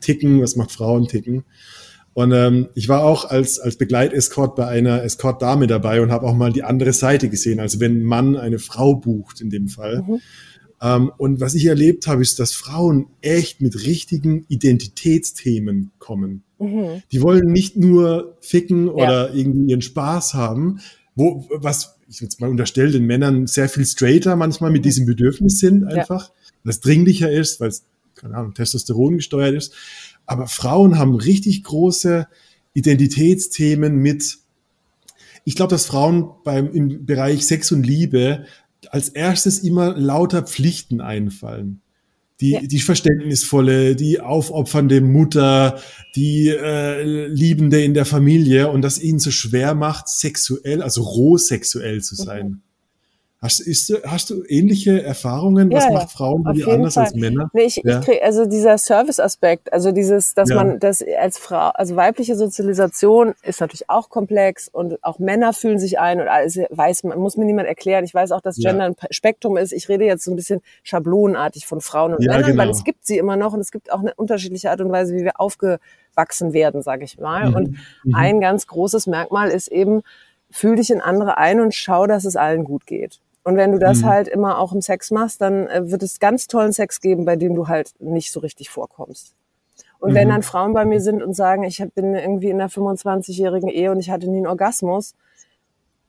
C: ticken, was macht Frauen ticken. Und ähm, ich war auch als, als Begleitescort bei einer Escort-Dame dabei und habe auch mal die andere Seite gesehen. Also wenn ein Mann eine Frau bucht in dem Fall.
A: Mhm.
C: Ähm, und was ich erlebt habe, ist, dass Frauen echt mit richtigen Identitätsthemen kommen.
A: Mhm.
C: Die wollen nicht nur ficken oder irgendwie ihren Spaß haben, wo, was ich jetzt mal unterstelle, den Männern sehr viel straighter manchmal mit diesem Bedürfnis sind einfach, was dringlicher ist, weil es, keine Ahnung, Testosteron gesteuert ist. Aber Frauen haben richtig große Identitätsthemen mit, ich glaube, dass Frauen beim, im Bereich Sex und Liebe als erstes immer lauter Pflichten einfallen. Die,
A: Ja.
C: die verständnisvolle, die aufopfernde Mutter, die äh, Liebende in der Familie und das ihnen so schwer macht, sexuell, also roh sexuell zu sein. Hast, ist, du- hast du ähnliche Erfahrungen? Was
A: Ja, ja,
C: macht Frauen
A: jeden
C: anders
A: Fall.
C: als Männer?
A: Nee, ich,
C: Ja.
A: ich krieg, also dieser Service-Aspekt, also dieses, dass
C: Ja.
A: man das als Frau, also weibliche Sozialisation ist natürlich auch komplex und auch Männer fühlen sich ein und alles weiß man, muss mir niemand erklären. Ich weiß auch, dass. Gender ein Spektrum ist. Ich rede jetzt so ein bisschen schablonenartig von Frauen und Männern, weil
C: genau.
A: es gibt sie immer noch und es gibt auch eine unterschiedliche Art und Weise, wie wir aufgewachsen werden, sage ich mal.
C: Mhm.
A: Und
C: Mhm.
A: ein ganz großes Merkmal ist eben, fühl dich in andere ein und schau, dass es allen gut geht. Und wenn du das
C: Mhm.
A: halt immer auch im Sex machst, dann äh, wird es ganz tollen Sex geben, bei dem du halt nicht so richtig vorkommst. Und wenn
C: Mhm.
A: dann Frauen bei mir sind und sagen, ich bin irgendwie in einer 25-jährigen Ehe und ich hatte nie einen Orgasmus,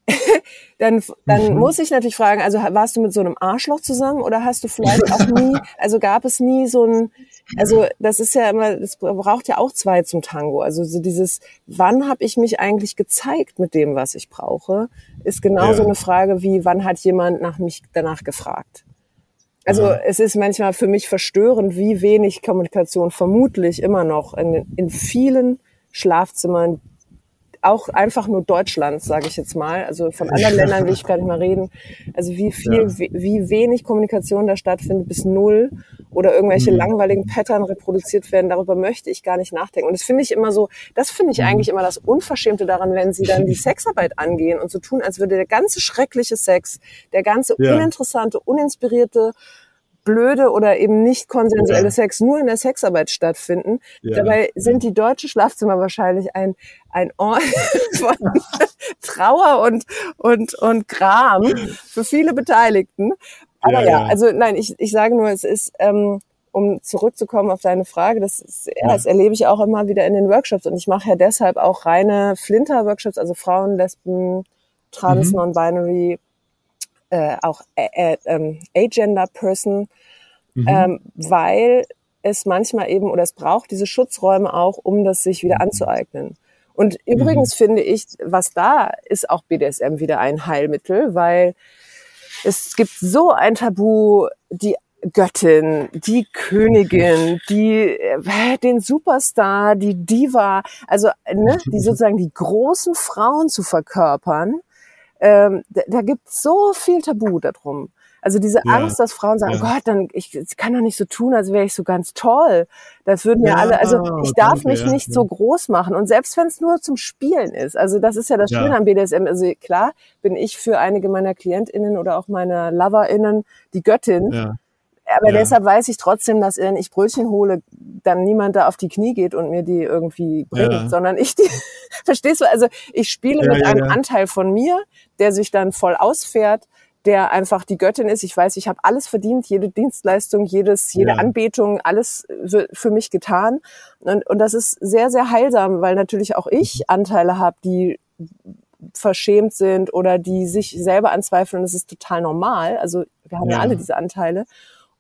A: dann, dann
C: Mhm.
A: muss ich natürlich fragen, also warst du mit so einem Arschloch zusammen oder hast du vielleicht auch nie, also gab es nie so ein, also das ist ja immer, das braucht ja auch zwei zum Tango. Also so dieses, wann habe ich mich eigentlich gezeigt mit dem, was ich brauche, ist genauso
C: Ja.
A: eine Frage wie, wann hat jemand nach mich danach gefragt. Also Aha. es ist manchmal für mich verstörend, wie wenig Kommunikation vermutlich immer noch in, in vielen Schlafzimmern auch einfach nur Deutschlands, sage ich jetzt mal. Also von anderen Ländern will ich gar nicht mal reden. Also wie viel, ja. wie, wie, wenig Kommunikation da stattfindet, bis null oder irgendwelche mhm. langweiligen Pattern reproduziert werden, darüber möchte ich gar nicht nachdenken. Und das finde ich immer so, das finde ich mhm. eigentlich immer das Unverschämte daran, wenn sie dann die Sexarbeit angehen und so tun, als würde der ganze schreckliche Sex, der ganze ja. uninteressante, uninspirierte, blöde oder eben nicht konsensuelle ja. Sex nur in der Sexarbeit stattfinden. Ja. Dabei sind die deutschen Schlafzimmer wahrscheinlich ein, ein Ort von Trauer und, und, und Gram für viele Beteiligten. Aber ja, ja, also nein, ich, ich sage nur, es ist, ähm, um zurückzukommen auf deine Frage, das, ist, ja, das erlebe ich auch immer wieder in den Workshops und ich mache ja deshalb auch reine Flinter-Workshops, also Frauen, Lesben, Trans, mhm. Non-Binary, äh, auch äh, äh, ähm, Agender-Person, mhm. ähm, weil es manchmal eben oder es braucht diese Schutzräume auch, um das sich wieder anzueignen. Und übrigens mhm. finde ich, was da ist auch BDSM wieder ein Heilmittel, weil es gibt so ein Tabu, die Göttin, die Königin, die äh, den Superstar, die Diva, also ne, die sozusagen die großen Frauen zu verkörpern ähm, da, da gibt so viel Tabu darum. Also diese ja. Angst, dass Frauen sagen, ja. oh Gott, dann ich, ich kann doch nicht so tun, als wäre ich so ganz toll. Das würden ja, ja alle, also ich darf mich nicht so groß machen. Und selbst wenn es nur zum Spielen ist, also das ist ja das Schöne am BDSM. Also klar bin ich für einige meiner KlientInnen oder auch meiner LoverInnen die Göttin. Aber ja. deshalb weiß ich trotzdem, dass wenn ich Brötchen hole, dann niemand da auf die Knie geht und mir die irgendwie bringt, ja. sondern ich die, verstehst du? Also ich spiele ja, mit einem Anteil von mir, der sich dann voll ausfährt, der einfach die Göttin ist. Ich weiß, ich habe alles verdient, jede Dienstleistung, jedes, jede Anbetung, alles für mich getan. Und, und das ist sehr, sehr heilsam, weil natürlich auch ich mhm. Anteile habe, die verschämt sind oder die sich selber anzweifeln. Das ist total normal. Also wir haben ja, ja alle diese Anteile.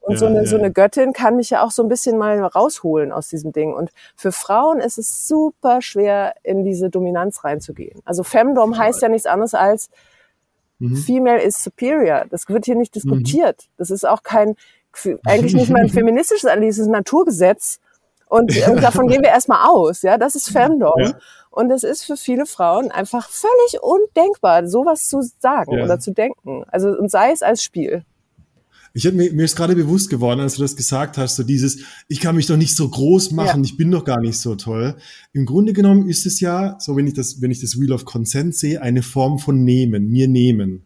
A: Und ja, so, eine, ja. so eine Göttin kann mich ja auch so ein bisschen mal rausholen aus diesem Ding. Und für Frauen ist es super schwer, in diese Dominanz reinzugehen. Also Femdom heißt ja nichts anderes als mhm. Female is superior. Das wird hier nicht diskutiert. Mhm. Das ist auch kein, eigentlich nicht mal ein feministisches Anliegen, das ist ein Naturgesetz. Und, und davon gehen wir erstmal aus. Ja, das ist Femdom. Ja. Und es ist für viele Frauen einfach völlig undenkbar, sowas zu sagen ja. oder zu denken. Also, und sei es als Spiel.
C: Ich hab mir, mir ist gerade bewusst geworden, als du das gesagt hast, so dieses, ich kann mich doch nicht so groß machen, ja. ich bin doch gar nicht so toll. Im Grunde genommen ist es ja, so wenn ich das, wenn ich das Wheel of Consent sehe, eine Form von nehmen, mir nehmen.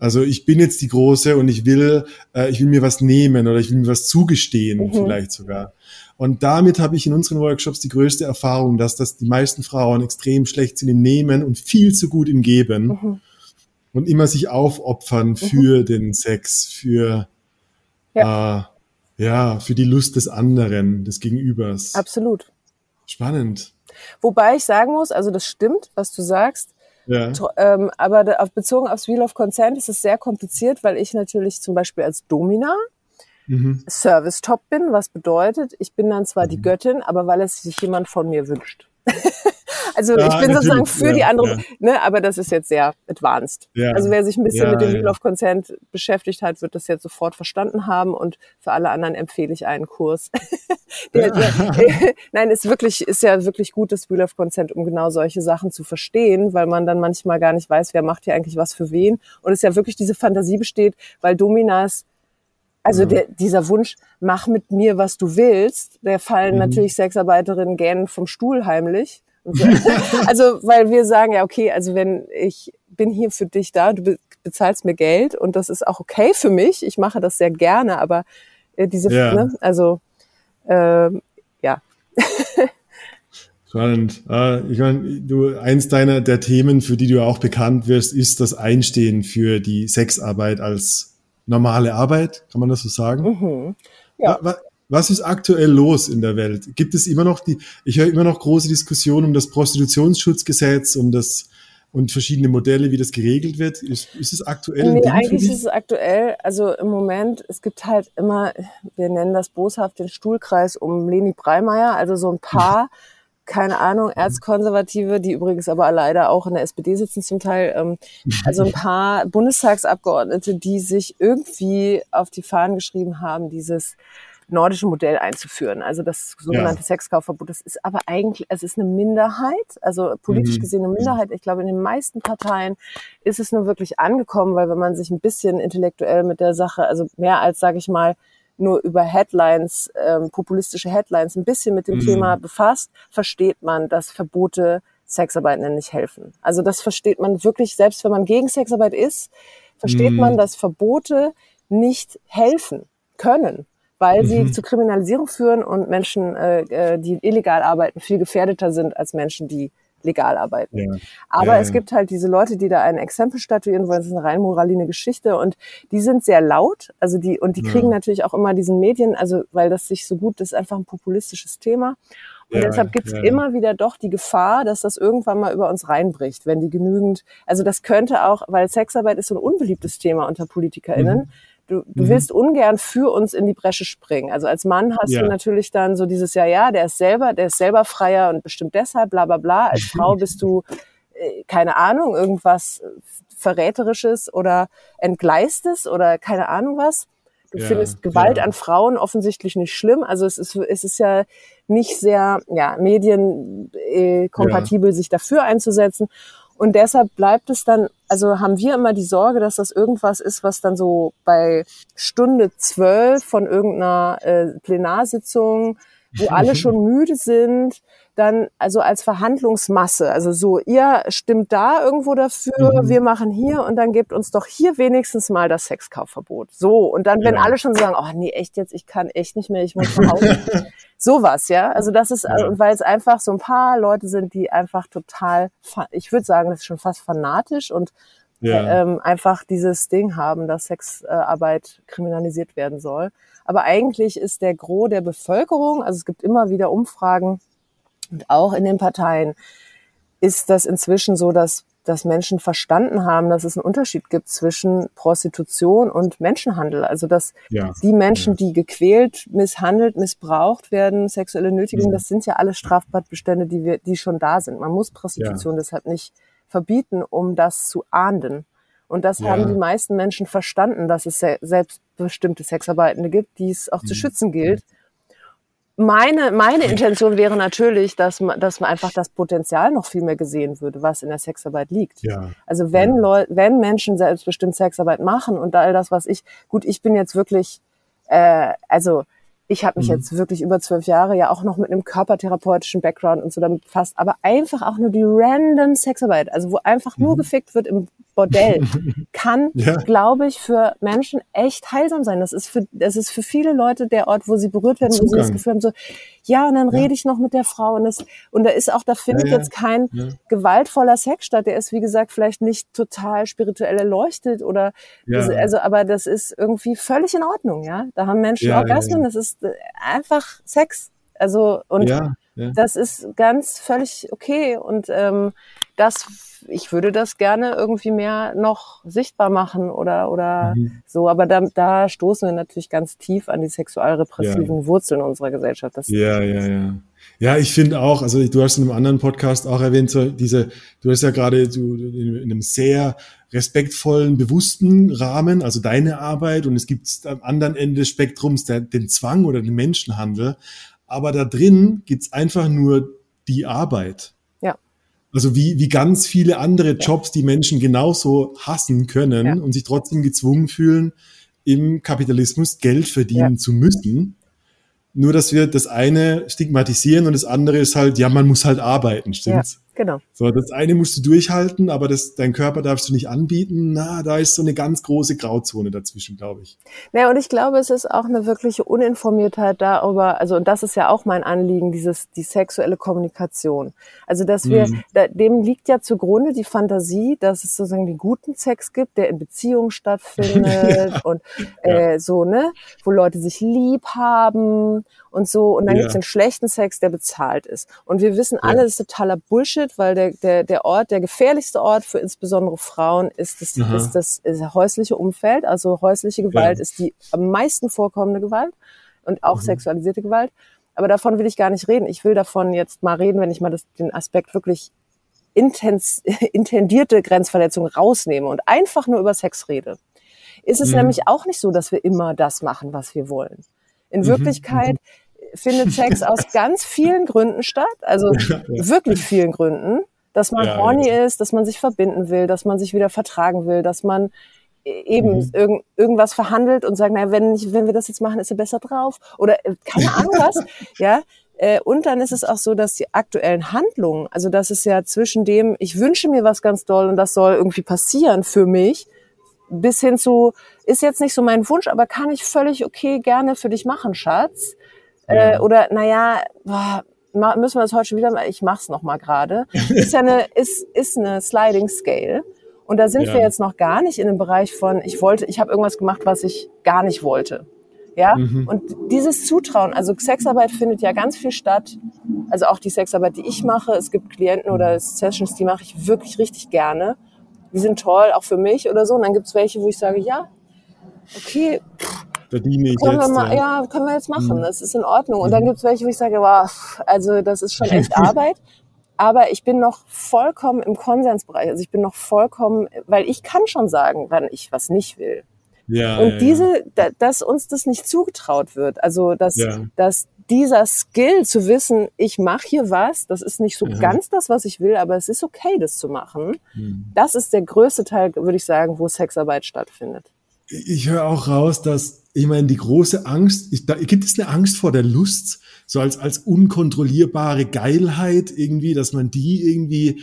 C: Also ich bin jetzt die Große und ich will, äh, ich will mir was nehmen oder ich will mir was zugestehen, mhm. vielleicht sogar. Und damit habe ich in unseren Workshops die größte Erfahrung, dass das die meisten Frauen extrem schlecht sind im Nehmen und viel zu gut im Geben. Mhm und immer sich aufopfern mhm. für mhm. den Sex, für ja. Äh, ja, für die Lust des anderen, des Gegenübers.
A: Absolut.
C: Spannend.
A: Wobei ich sagen muss, also das stimmt, was du sagst. Ja. Ähm, aber auf, bezogen aufs Wheel of Consent ist es sehr kompliziert, weil ich natürlich zum Beispiel als Domina mhm. Service-Top bin, was bedeutet, ich bin dann zwar mhm. die Göttin, aber weil es sich jemand von mir wünscht. Also ich bin sozusagen für die andere, ne, aber das ist jetzt sehr advanced. Also wer sich ein bisschen mit dem Wheel of Consent beschäftigt hat, wird das jetzt sofort verstanden haben und für alle anderen empfehle ich einen Kurs. der, der, nein, ist wirklich, ist ja wirklich gut, das Wheel of Consent, um genau solche Sachen zu verstehen, weil man dann manchmal gar nicht weiß, wer macht hier eigentlich was für wen. Und es ja wirklich diese Fantasie besteht, weil Dominas also mhm. der, dieser Wunsch, mach mit mir, was du willst, der fallen mhm. natürlich Sexarbeiterinnen gähnen vom Stuhl heimlich. So. also, weil wir sagen ja, okay, also wenn ich bin hier für dich da, du bezahlst mir Geld und das ist auch okay für mich. Ich mache das sehr gerne, aber äh, diese, ja. ne, also äh, ja.
C: Spannend. Äh, ich meine, du, eins deiner der Themen, für die du auch bekannt wirst, ist das Einstehen für die Sexarbeit als normale Arbeit. Kann man das so sagen? Mhm. Ja. Was ist aktuell los in der Welt? Gibt es immer noch die, ich höre immer noch große Diskussionen um das Prostitutionsschutzgesetz, um das und verschiedene Modelle, wie das geregelt wird. Ist, ist es aktuell?
A: Nee, eigentlich ist es aktuell, also im Moment, es gibt halt immer, wir nennen das boshaft den Stuhlkreis um Leni Breimeyer, also so ein paar keine Ahnung, Erzkonservative, die übrigens aber leider auch in der SPD sitzen zum Teil, ähm, also ein paar Bundestagsabgeordnete, die sich irgendwie auf die Fahnen geschrieben haben, dieses nordische Modell einzuführen. Also das sogenannte ja. Sexkaufverbot. Das ist aber eigentlich, es ist eine Minderheit, also politisch mhm. gesehen eine Minderheit. Ich glaube, in den meisten Parteien ist es nur wirklich angekommen, weil wenn man sich ein bisschen intellektuell mit der Sache, also mehr als, sage ich mal, nur über Headlines, ähm, populistische Headlines, ein bisschen mit dem mhm. Thema befasst, versteht man, dass Verbote Sexarbeitenden nicht helfen. Also das versteht man wirklich, selbst wenn man gegen Sexarbeit ist, versteht mhm. man, dass Verbote nicht helfen können weil sie mhm. zu Kriminalisierung führen und Menschen, äh, äh, die illegal arbeiten, viel gefährdeter sind als Menschen, die legal arbeiten. Ja. Aber ja, es gibt halt diese Leute, die da ein Exempel statuieren wollen. Das ist eine rein moraline Geschichte und die sind sehr laut. Also die und die kriegen natürlich auch immer diesen Medien, also weil das sich so gut, das ist einfach ein populistisches Thema. Und deshalb gibt's immer wieder doch die Gefahr, dass das irgendwann mal über uns reinbricht, wenn die genügend, also das könnte auch, weil Sexarbeit ist so ein unbeliebtes Thema unter PolitikerInnen. Mhm du, du mhm. willst ungern für uns in die Bresche springen. Also als Mann hast ja. du natürlich dann so dieses ja, ja, der ist selber, der ist selber freier und bestimmt deshalb, bla bla bla. Als Frau bist du, äh, keine Ahnung, irgendwas Verräterisches oder Entgleistes oder keine Ahnung was. Du ja, findest Gewalt ja. an Frauen offensichtlich nicht schlimm. Also es ist, es ist ja nicht sehr ja, medienkompatibel, äh, sich dafür einzusetzen. Und deshalb bleibt es dann, also haben wir immer die Sorge, dass das irgendwas ist, was dann so bei Stunde zwölf von irgendeiner äh, Plenarsitzung, wo alle schon müde sind, dann also als Verhandlungsmasse, also so, ihr stimmt da irgendwo dafür, mhm. wir machen hier und dann gebt uns doch hier wenigstens mal das Sexkaufverbot. So, und dann, wenn ja. alle schon sagen, oh nee, echt jetzt, ich kann echt nicht mehr, ich muss Hause. Sowas, ja. Also das ist, ja. weil es einfach so ein paar Leute sind, die einfach total, ich würde sagen, das ist schon fast fanatisch und ja. ähm, einfach dieses Ding haben, dass Sexarbeit kriminalisiert werden soll. Aber eigentlich ist der Gros der Bevölkerung, also es gibt immer wieder Umfragen, und auch in den Parteien ist das inzwischen so, dass, dass Menschen verstanden haben, dass es einen Unterschied gibt zwischen Prostitution und Menschenhandel. Also dass ja. die Menschen, die gequält, misshandelt, missbraucht werden, sexuelle Nötigung, mhm. das sind ja alle Straftatbestände, die wir, die schon da sind. Man muss Prostitution ja. deshalb nicht verbieten, um das zu ahnden. Und das ja. haben die meisten Menschen verstanden, dass es selbstbestimmte Sexarbeitende gibt, die es auch mhm. zu schützen gilt meine, meine Intention wäre natürlich, dass man, dass man einfach das Potenzial noch viel mehr gesehen würde, was in der Sexarbeit liegt. Ja. Also wenn ja. Leute, wenn Menschen selbstbestimmt Sexarbeit machen und all das, was ich, gut, ich bin jetzt wirklich, äh, also ich habe mich mhm. jetzt wirklich über zwölf Jahre ja auch noch mit einem körpertherapeutischen Background und so damit befasst, aber einfach auch nur die random Sexarbeit, also wo einfach mhm. nur gefickt wird im Bordell, kann, ja. glaube ich, für Menschen echt heilsam sein. Das ist für, das ist für viele Leute der Ort, wo sie berührt werden, Zugang. wo sie das Gefühl haben, so, ja, und dann ja. rede ich noch mit der Frau und das, und da ist auch, da findet ja, jetzt kein gewaltvoller Sex statt. Der ist, wie gesagt, vielleicht nicht total spirituell erleuchtet oder, das, also, aber das ist irgendwie völlig in Ordnung, ja. Da haben Menschen Orgasmen, das ist einfach Sex. Also und das ist ganz völlig okay und ähm, das ich würde das gerne irgendwie mehr noch sichtbar machen oder oder mhm. so, aber da, da stoßen wir natürlich ganz tief an die sexualrepressiven ja. Wurzeln unserer Gesellschaft.
C: Das ja, ja, ja. Ja, ich finde auch, also du hast in einem anderen Podcast auch erwähnt, so diese, du hast ja gerade so in einem sehr respektvollen, bewussten Rahmen, also deine Arbeit und es gibt am anderen Ende des Spektrums der, den Zwang oder den Menschenhandel, aber da drin gibt's einfach nur die Arbeit. Also wie, wie ganz viele andere Jobs, die Menschen genauso hassen können ja. und sich trotzdem gezwungen fühlen, im Kapitalismus Geld verdienen ja. zu müssen. Nur, dass wir das eine stigmatisieren und das andere ist halt, ja, man muss halt arbeiten, stimmt's?
A: Genau.
C: So, das eine musst du durchhalten, aber das, dein Körper darfst du nicht anbieten. Na, da ist so eine ganz große Grauzone dazwischen, glaube ich.
A: Naja, und ich glaube, es ist auch eine wirkliche Uninformiertheit darüber, also, und das ist ja auch mein Anliegen, dieses, die sexuelle Kommunikation. Also, dass wir, mhm. da, dem liegt ja zugrunde die Fantasie, dass es sozusagen den guten Sex gibt, der in Beziehungen stattfindet ja. und, äh, ja. so, ne, wo Leute sich lieb haben und so. Und dann ja. gibt's den schlechten Sex, der bezahlt ist. Und wir wissen alle, das ist totaler Bullshit, weil der, der, der Ort, der gefährlichste Ort für insbesondere Frauen ist das, ist das ist häusliche Umfeld. Also häusliche Gewalt ja. ist die am meisten vorkommende Gewalt und auch mhm. sexualisierte Gewalt. Aber davon will ich gar nicht reden. Ich will davon jetzt mal reden, wenn ich mal das, den Aspekt wirklich intens, intendierte Grenzverletzung rausnehme und einfach nur über Sex rede. Ist es mhm. nämlich auch nicht so, dass wir immer das machen, was wir wollen. In mhm. Wirklichkeit mhm. findet Sex aus ganz vielen Gründen statt, also ja, ja. wirklich vielen Gründen, dass man ja, horny ist, dass man sich verbinden will, dass man sich wieder vertragen will, dass man eben mhm. irgend, irgendwas verhandelt und sagt, naja, wenn, wenn wir das jetzt machen, ist er besser drauf oder äh, keine Ahnung was, ja. Äh, und dann ist es auch so, dass die aktuellen Handlungen, also das ist ja zwischen dem, ich wünsche mir was ganz doll und das soll irgendwie passieren für mich, bis hin zu, ist jetzt nicht so mein Wunsch, aber kann ich völlig okay gerne für dich machen, Schatz. Äh, ja. Äh, oder naja, boah, müssen wir das heute schon wieder mal, ich mach's noch mal gerade. Ist ja eine, ist, ist eine Sliding Scale. Und da sind ja. wir jetzt noch gar nicht in dem Bereich von, ich wollte, ich habe irgendwas gemacht, was ich gar nicht wollte. Ja, mhm. und dieses Zutrauen, also Sexarbeit findet ja ganz viel statt. Also auch die Sexarbeit, die ich mache. Es gibt Klienten oder Sessions, die mache ich wirklich richtig gerne. Die sind toll, auch für mich oder so. Und dann gibt es welche, wo ich sage, ja, okay,
C: verdiene ich
A: können
C: jetzt.
A: Wir mal, ja. ja, können wir jetzt machen. Mhm. Das ist in Ordnung. Und dann mhm. gibt es welche, wo ich sage, wow, also das ist schon echt Arbeit. Aber ich bin noch vollkommen im Konsensbereich. Also ich bin noch vollkommen, weil ich kann schon sagen, wann ich was nicht will. Ja, und ja, diese, ja. dass uns das nicht zugetraut wird, also dass, dass dieser Skill zu wissen, ich mache hier was, das ist nicht so mhm. ganz das, was ich will, aber es ist okay, das zu machen. Mhm. Das ist der größte Teil, würde ich sagen, wo Sexarbeit stattfindet.
C: Ich höre auch raus, dass, ich meine, die große Angst, ich, da, gibt es eine Angst vor der Lust, so als, als unkontrollierbare Geilheit irgendwie, dass man die irgendwie,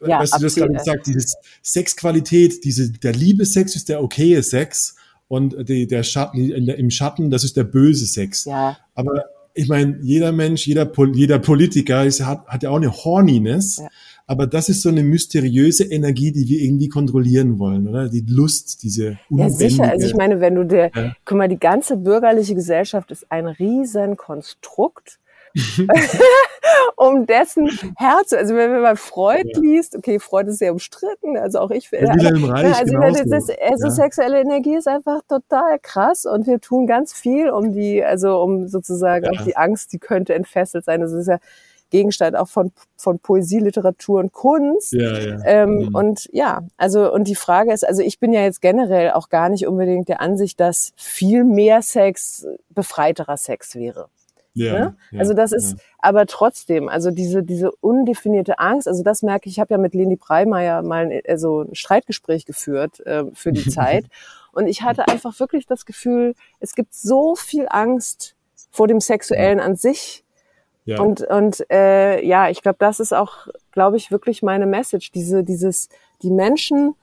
C: ja, weißt du, das gerade gesagt, diese Sexqualität, diese, der Liebessex ist der okaye Sex und die, der Schatten, der, im Schatten, das ist der böse Sex. Ja. Aber ich meine, jeder Mensch, jeder, jeder Politiker ist, hat, hat ja auch eine Horniness. Ja. Aber das ist so eine mysteriöse Energie, die wir irgendwie kontrollieren wollen, oder? Die Lust, diese
A: Ja, sicher. Also ich meine, wenn du der, ja. guck mal, die ganze bürgerliche Gesellschaft ist ein riesen Konstrukt. um dessen Herz, also wenn man mal Freud ja. liest, okay, Freud ist sehr umstritten, also auch ich
C: ja, Wilhelm Reich,
A: also,
C: das,
A: das, also ja. sexuelle Energie ist einfach total krass und wir tun ganz viel, um die, also um sozusagen ja. auch die Angst, die könnte entfesselt sein. Das ist ja Gegenstand auch von, von Poesie, Literatur und Kunst. Ja, ja. Ähm, mhm. Und ja, also und die Frage ist, also ich bin ja jetzt generell auch gar nicht unbedingt der Ansicht, dass viel mehr Sex befreiterer Sex wäre. Ja, ne? ja, also das ist, ja. aber trotzdem, also diese diese undefinierte Angst, also das merke ich, ich habe ja mit Leni Breimeyer mal ein, also ein Streitgespräch geführt äh, für die Zeit und ich hatte einfach wirklich das Gefühl, es gibt so viel Angst vor dem Sexuellen an sich, ja. Und, und äh, ja, ich glaube, das ist auch, glaube ich, wirklich meine Message. Diese, dieses, die Menschen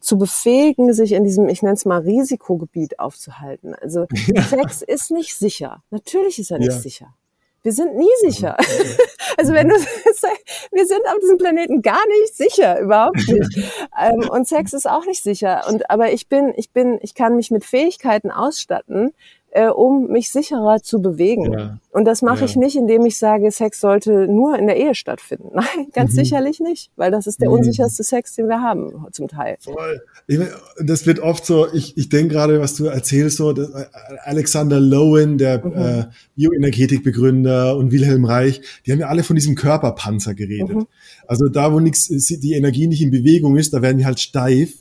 A: zu befähigen, sich in diesem, ich nenne es mal, Risikogebiet aufzuhalten. Also ja. Sex ist nicht sicher. Natürlich ist er nicht ja. sicher. Wir sind nie sicher. Also wenn du wir sind auf diesem Planeten gar nicht sicher, überhaupt nicht. Ähm, und Sex ist auch nicht sicher. Und aber ich bin, ich bin, ich kann mich mit Fähigkeiten ausstatten, äh, um mich sicherer zu bewegen. Ja. Und das mache ja. ich nicht, indem ich sage, Sex sollte nur in der Ehe stattfinden. Nein, ganz mhm. sicherlich nicht, weil das ist der mhm. unsicherste Sex, den wir haben, zum Teil.
C: Voll. Ich, das wird oft so, ich, ich denke gerade, was du erzählst, so dass äh, Alexander Lowen, der mhm. äh, Bioenergetikbegründer und Wilhelm Reich, die haben ja alle von diesem Körperpanzer geredet. Mhm. Also da, wo nichts, die Energie nicht in Bewegung ist, da werden die halt steif.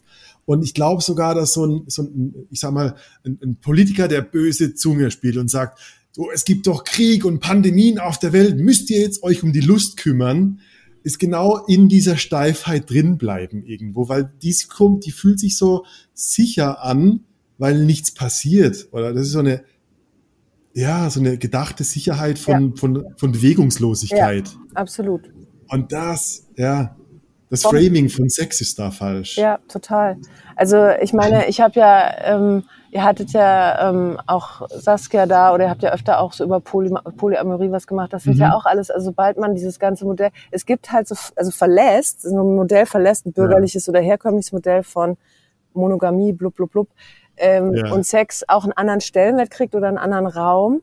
C: Und ich glaube sogar, dass so ein, so ein ich sag mal, ein, ein Politiker, der böse Zunge spielt und sagt, so, es gibt doch Krieg und Pandemien auf der Welt, müsst ihr jetzt euch um die Lust kümmern, ist genau in dieser Steifheit drin bleiben irgendwo, weil die kommt, die fühlt sich so sicher an, weil nichts passiert. Oder das ist so eine, ja, so eine gedachte Sicherheit von, ja. von, von Bewegungslosigkeit. Ja,
A: absolut.
C: Und das, ja, das Framing von Sex ist da falsch.
A: Ja, total. Also ich meine, ich habe ja, ähm, ihr hattet ja ähm, auch Saskia da oder ihr habt ja öfter auch so über Poly Polyamorie was gemacht. Das sind mhm. ja auch alles, also sobald man dieses ganze Modell, es gibt halt so, also verlässt, so ein Modell verlässt, ein bürgerliches ja. oder herkömmliches Modell von Monogamie, blub, blub, blub, ähm, ja. und Sex auch einen anderen Stellenwert kriegt oder einen anderen Raum,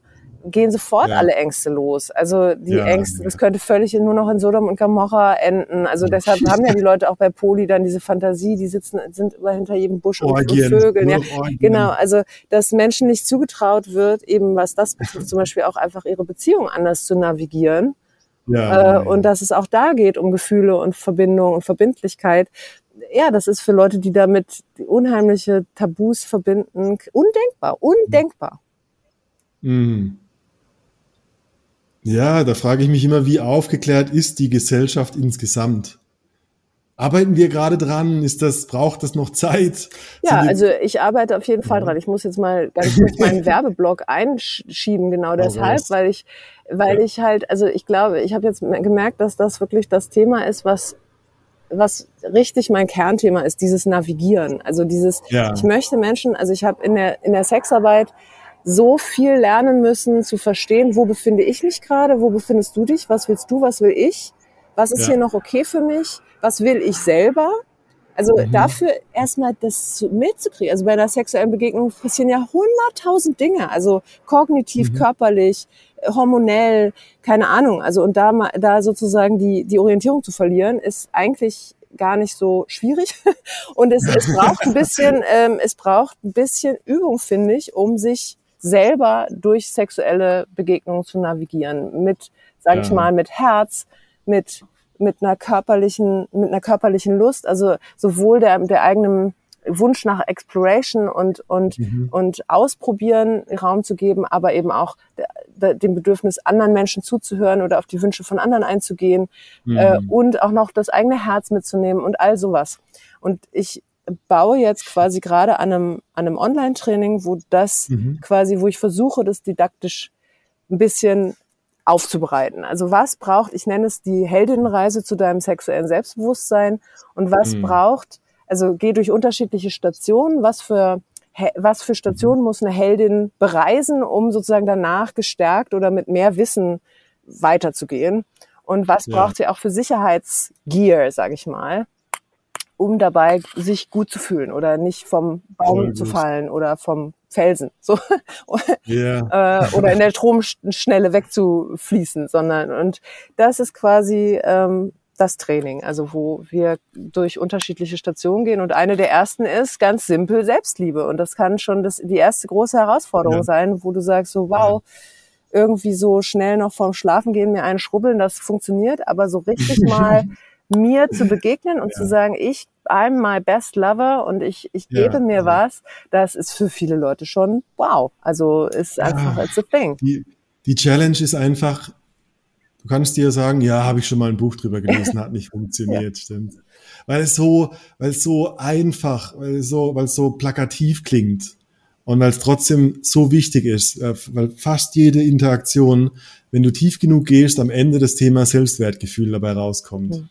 A: gehen sofort
C: Ja.
A: alle Ängste los. Also die
C: Ja,
A: Ängste, das könnte völlig nur noch in Sodom und Gomorra enden. Also deshalb haben ja die Leute auch bei Poli dann diese Fantasie, die sitzen, sind immer hinter jedem Busch und, und
C: Orgien.
A: Vögeln. Ja.
C: Orgien.
A: Genau, also dass Menschen nicht zugetraut wird, eben was das betrifft, zum Beispiel auch einfach ihre Beziehung anders zu navigieren.
C: Ja,
A: Äh, und dass es auch da geht um Gefühle und Verbindung und Verbindlichkeit. Ja, das ist für Leute, die damit unheimliche Tabus verbinden, undenkbar, undenkbar.
C: Mhm. Ja, da frage ich mich immer, wie aufgeklärt ist die Gesellschaft insgesamt? Arbeiten wir gerade dran? Ist das, braucht das noch Zeit?
A: Ja, also ich arbeite auf jeden Fall dran. Ich muss jetzt mal ganz kurz meinen Werbeblock einschieben, genau deshalb,
C: raus.
A: weil ich, weil ich halt, also ich glaube, ich habe jetzt gemerkt, dass das wirklich das Thema ist, was was richtig mein Kernthema ist, dieses Navigieren. Also dieses,
C: Ja.
A: ich möchte Menschen, also ich habe in der, in der Sexarbeit so viel lernen müssen, zu verstehen, wo befinde ich mich gerade, wo befindest du dich, was willst du, was will ich, was ist
C: Ja.
A: hier noch okay für mich, was will ich selber. Also
C: Mhm.
A: dafür erstmal das zu- mitzukriegen. Also bei einer sexuellen Begegnung passieren ja hunderttausend Dinge. Also kognitiv,
C: Mhm.
A: körperlich, hormonell, keine Ahnung. Also und da mal, da sozusagen die, die Orientierung zu verlieren, ist eigentlich gar nicht so schwierig. Und es, es braucht ein bisschen, ähm, es braucht ein bisschen Übung, finde ich, um sich selber durch sexuelle Begegnungen zu navigieren. Mit, sage ich
C: Ja.
A: mal, mit Herz, mit mit einer körperlichen, mit einer körperlichen Lust, also sowohl der, der eigenen Wunsch nach Exploration und, und,
C: Mhm.
A: und Ausprobieren Raum zu geben, aber eben auch der, der, dem Bedürfnis, anderen Menschen zuzuhören oder auf die Wünsche von anderen einzugehen
C: Mhm.
A: äh, und auch noch das eigene Herz mitzunehmen und all sowas. Und ich baue jetzt quasi gerade an einem, an einem Online-Training, wo das
C: Mhm.
A: quasi, wo ich versuche, das didaktisch ein bisschen aufzubereiten. Also was braucht, ich nenne es die Heldinnenreise zu deinem sexuellen Selbstbewusstsein und was
C: Mhm.
A: braucht, also geh durch unterschiedliche Stationen, was für was für Stationen muss eine Heldin bereisen, um sozusagen danach gestärkt oder mit mehr Wissen weiterzugehen? Und was
C: Ja.
A: braucht sie auch für Sicherheitsgear, sage ich mal, um dabei sich gut zu fühlen oder nicht vom Baum zu fallen oder vom Felsen so.
C: Ja.
A: äh, oder in der Stromschnelle wegzufließen, sondern und das ist quasi ähm, das Training, also wo wir durch unterschiedliche Stationen gehen. Und eine der ersten ist ganz simpel Selbstliebe. Und das kann schon das die erste große Herausforderung
C: Ja.
A: sein, wo du sagst so wow irgendwie so schnell noch vorm Schlafengehen mir einen schrubbeln, das funktioniert, aber so richtig mal mir zu begegnen und zu sagen, ich I'm my best lover und ich ich
C: Ja,
A: gebe mir
C: ja.
A: was, das ist für viele Leute schon wow. Also ist einfach it's a thing.
C: Die, die Challenge ist einfach, du kannst dir sagen, ja, habe ich schon mal ein Buch drüber gelesen, hat nicht funktioniert, stimmt. Weil es so, weil es so einfach, weil es so, weil es so plakativ klingt und weil es trotzdem so wichtig ist, äh, weil fast jede Interaktion, wenn du tief genug gehst, am Ende das Thema Selbstwertgefühl dabei rauskommt.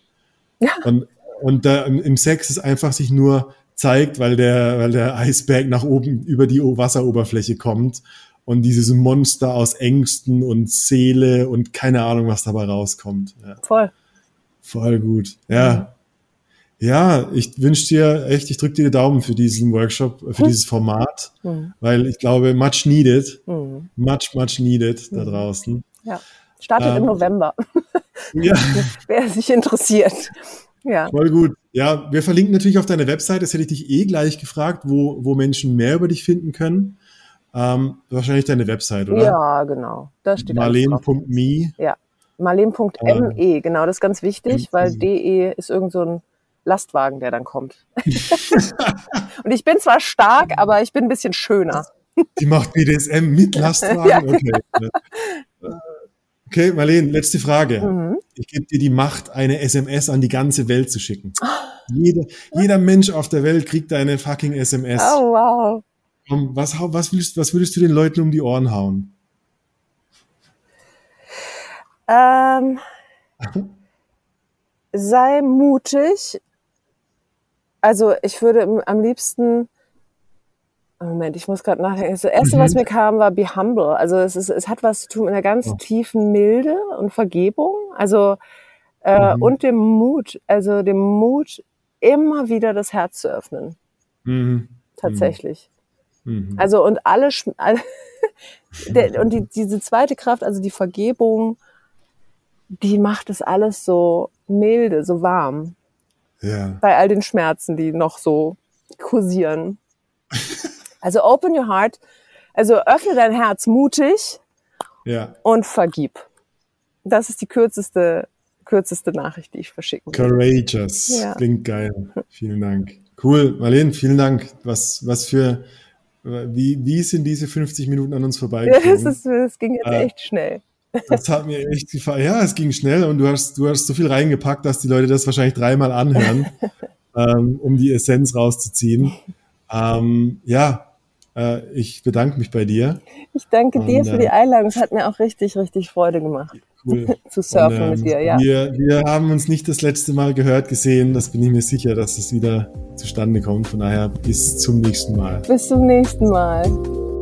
A: Ja.
C: Und, und da im, Sex ist einfach sich nur zeigt, weil der, weil der Eisberg nach oben über die Wasseroberfläche kommt und dieses Monster aus Ängsten und Seele und keine Ahnung, was dabei rauskommt. Ja,
A: Voll.
C: voll gut. Ja. Ja, ich wünsche dir echt, ich drücke dir die Daumen für diesen Workshop, für
A: Hm.
C: dieses Format,
A: Mhm.
C: weil ich glaube, much needed,
A: Mhm.
C: much, much needed da
A: Mhm.
C: draußen.
A: Ja. Startet
C: Ähm.
A: im November,
C: Ja,
A: wer sich interessiert. Ja.
C: voll gut. Ja, wir verlinken natürlich auf deine Website, das hätte ich dich eh gleich gefragt, wo, wo Menschen mehr über dich finden können. Ähm, wahrscheinlich deine Website, oder?
A: Ja, genau. Da steht alles drauf.
C: Marleen.me.
A: Marleen.me, genau, das ist ganz wichtig, weil. DE ist irgend so ein Lastwagen, der dann kommt. Und ich bin zwar stark, aber ich bin ein bisschen schöner.
C: Die macht BDSM mit Lastwagen.
A: Ja.
C: Okay. Okay, Marleen, letzte Frage.
A: Mhm.
C: Ich gebe dir die Macht, eine SMS an die ganze Welt zu schicken. Jeder, jeder Mensch auf der Welt kriegt eine fucking SMS.
A: Oh, wow.
C: Was, was, willst, was würdest du den Leuten um die Ohren hauen?
A: Ähm, sei mutig. Also ich würde am liebsten. Moment, ich muss gerade nachdenken. Das erste,
C: Mhm.
A: was mir kam, war be humble. Also es, ist, es hat was zu tun mit einer ganz
C: Oh.
A: tiefen Milde und Vergebung. Also äh,
C: Mhm.
A: und dem Mut, also dem Mut, immer wieder das Herz zu öffnen.
C: Mhm.
A: Tatsächlich.
C: Mhm.
A: Also und alle, alle Der, und die, diese zweite Kraft, also die Vergebung, die macht es alles so milde, so warm.
C: Ja.
A: Bei all den Schmerzen, die noch so kursieren. Also open your heart. Also öffne dein Herz mutig
C: Ja.
A: und vergib. Das ist die kürzeste, kürzeste Nachricht, die ich verschicken will.
C: Courageous.
A: Ja.
C: Klingt geil. Vielen Dank. Cool. Marlene, vielen Dank. Was, was für, wie, wie sind diese 50 Minuten an uns
A: Ja, das,
C: vorbeigegangen?
A: ist, das ging jetzt
C: Äh,
A: echt schnell.
C: Das hat mir echt gefallen. Ja, es ging schnell und du hast, du hast so viel reingepackt, dass die Leute das wahrscheinlich dreimal anhören, ähm, um die Essenz rauszuziehen. Ähm, ja, äh, ich bedanke mich bei dir.
A: Ich danke dir
C: Und,
A: für
C: äh,
A: die Einladung. Es hat mir auch richtig, richtig Freude gemacht,
C: Cool.
A: zu surfen
C: Und, ähm,
A: mit dir. Ja.
C: wir, wir haben uns nicht das letzte Mal gehört, gesehen. Das bin ich mir sicher, dass es wieder zustande kommt. Von daher bis zum nächsten Mal.
A: Bis zum nächsten Mal.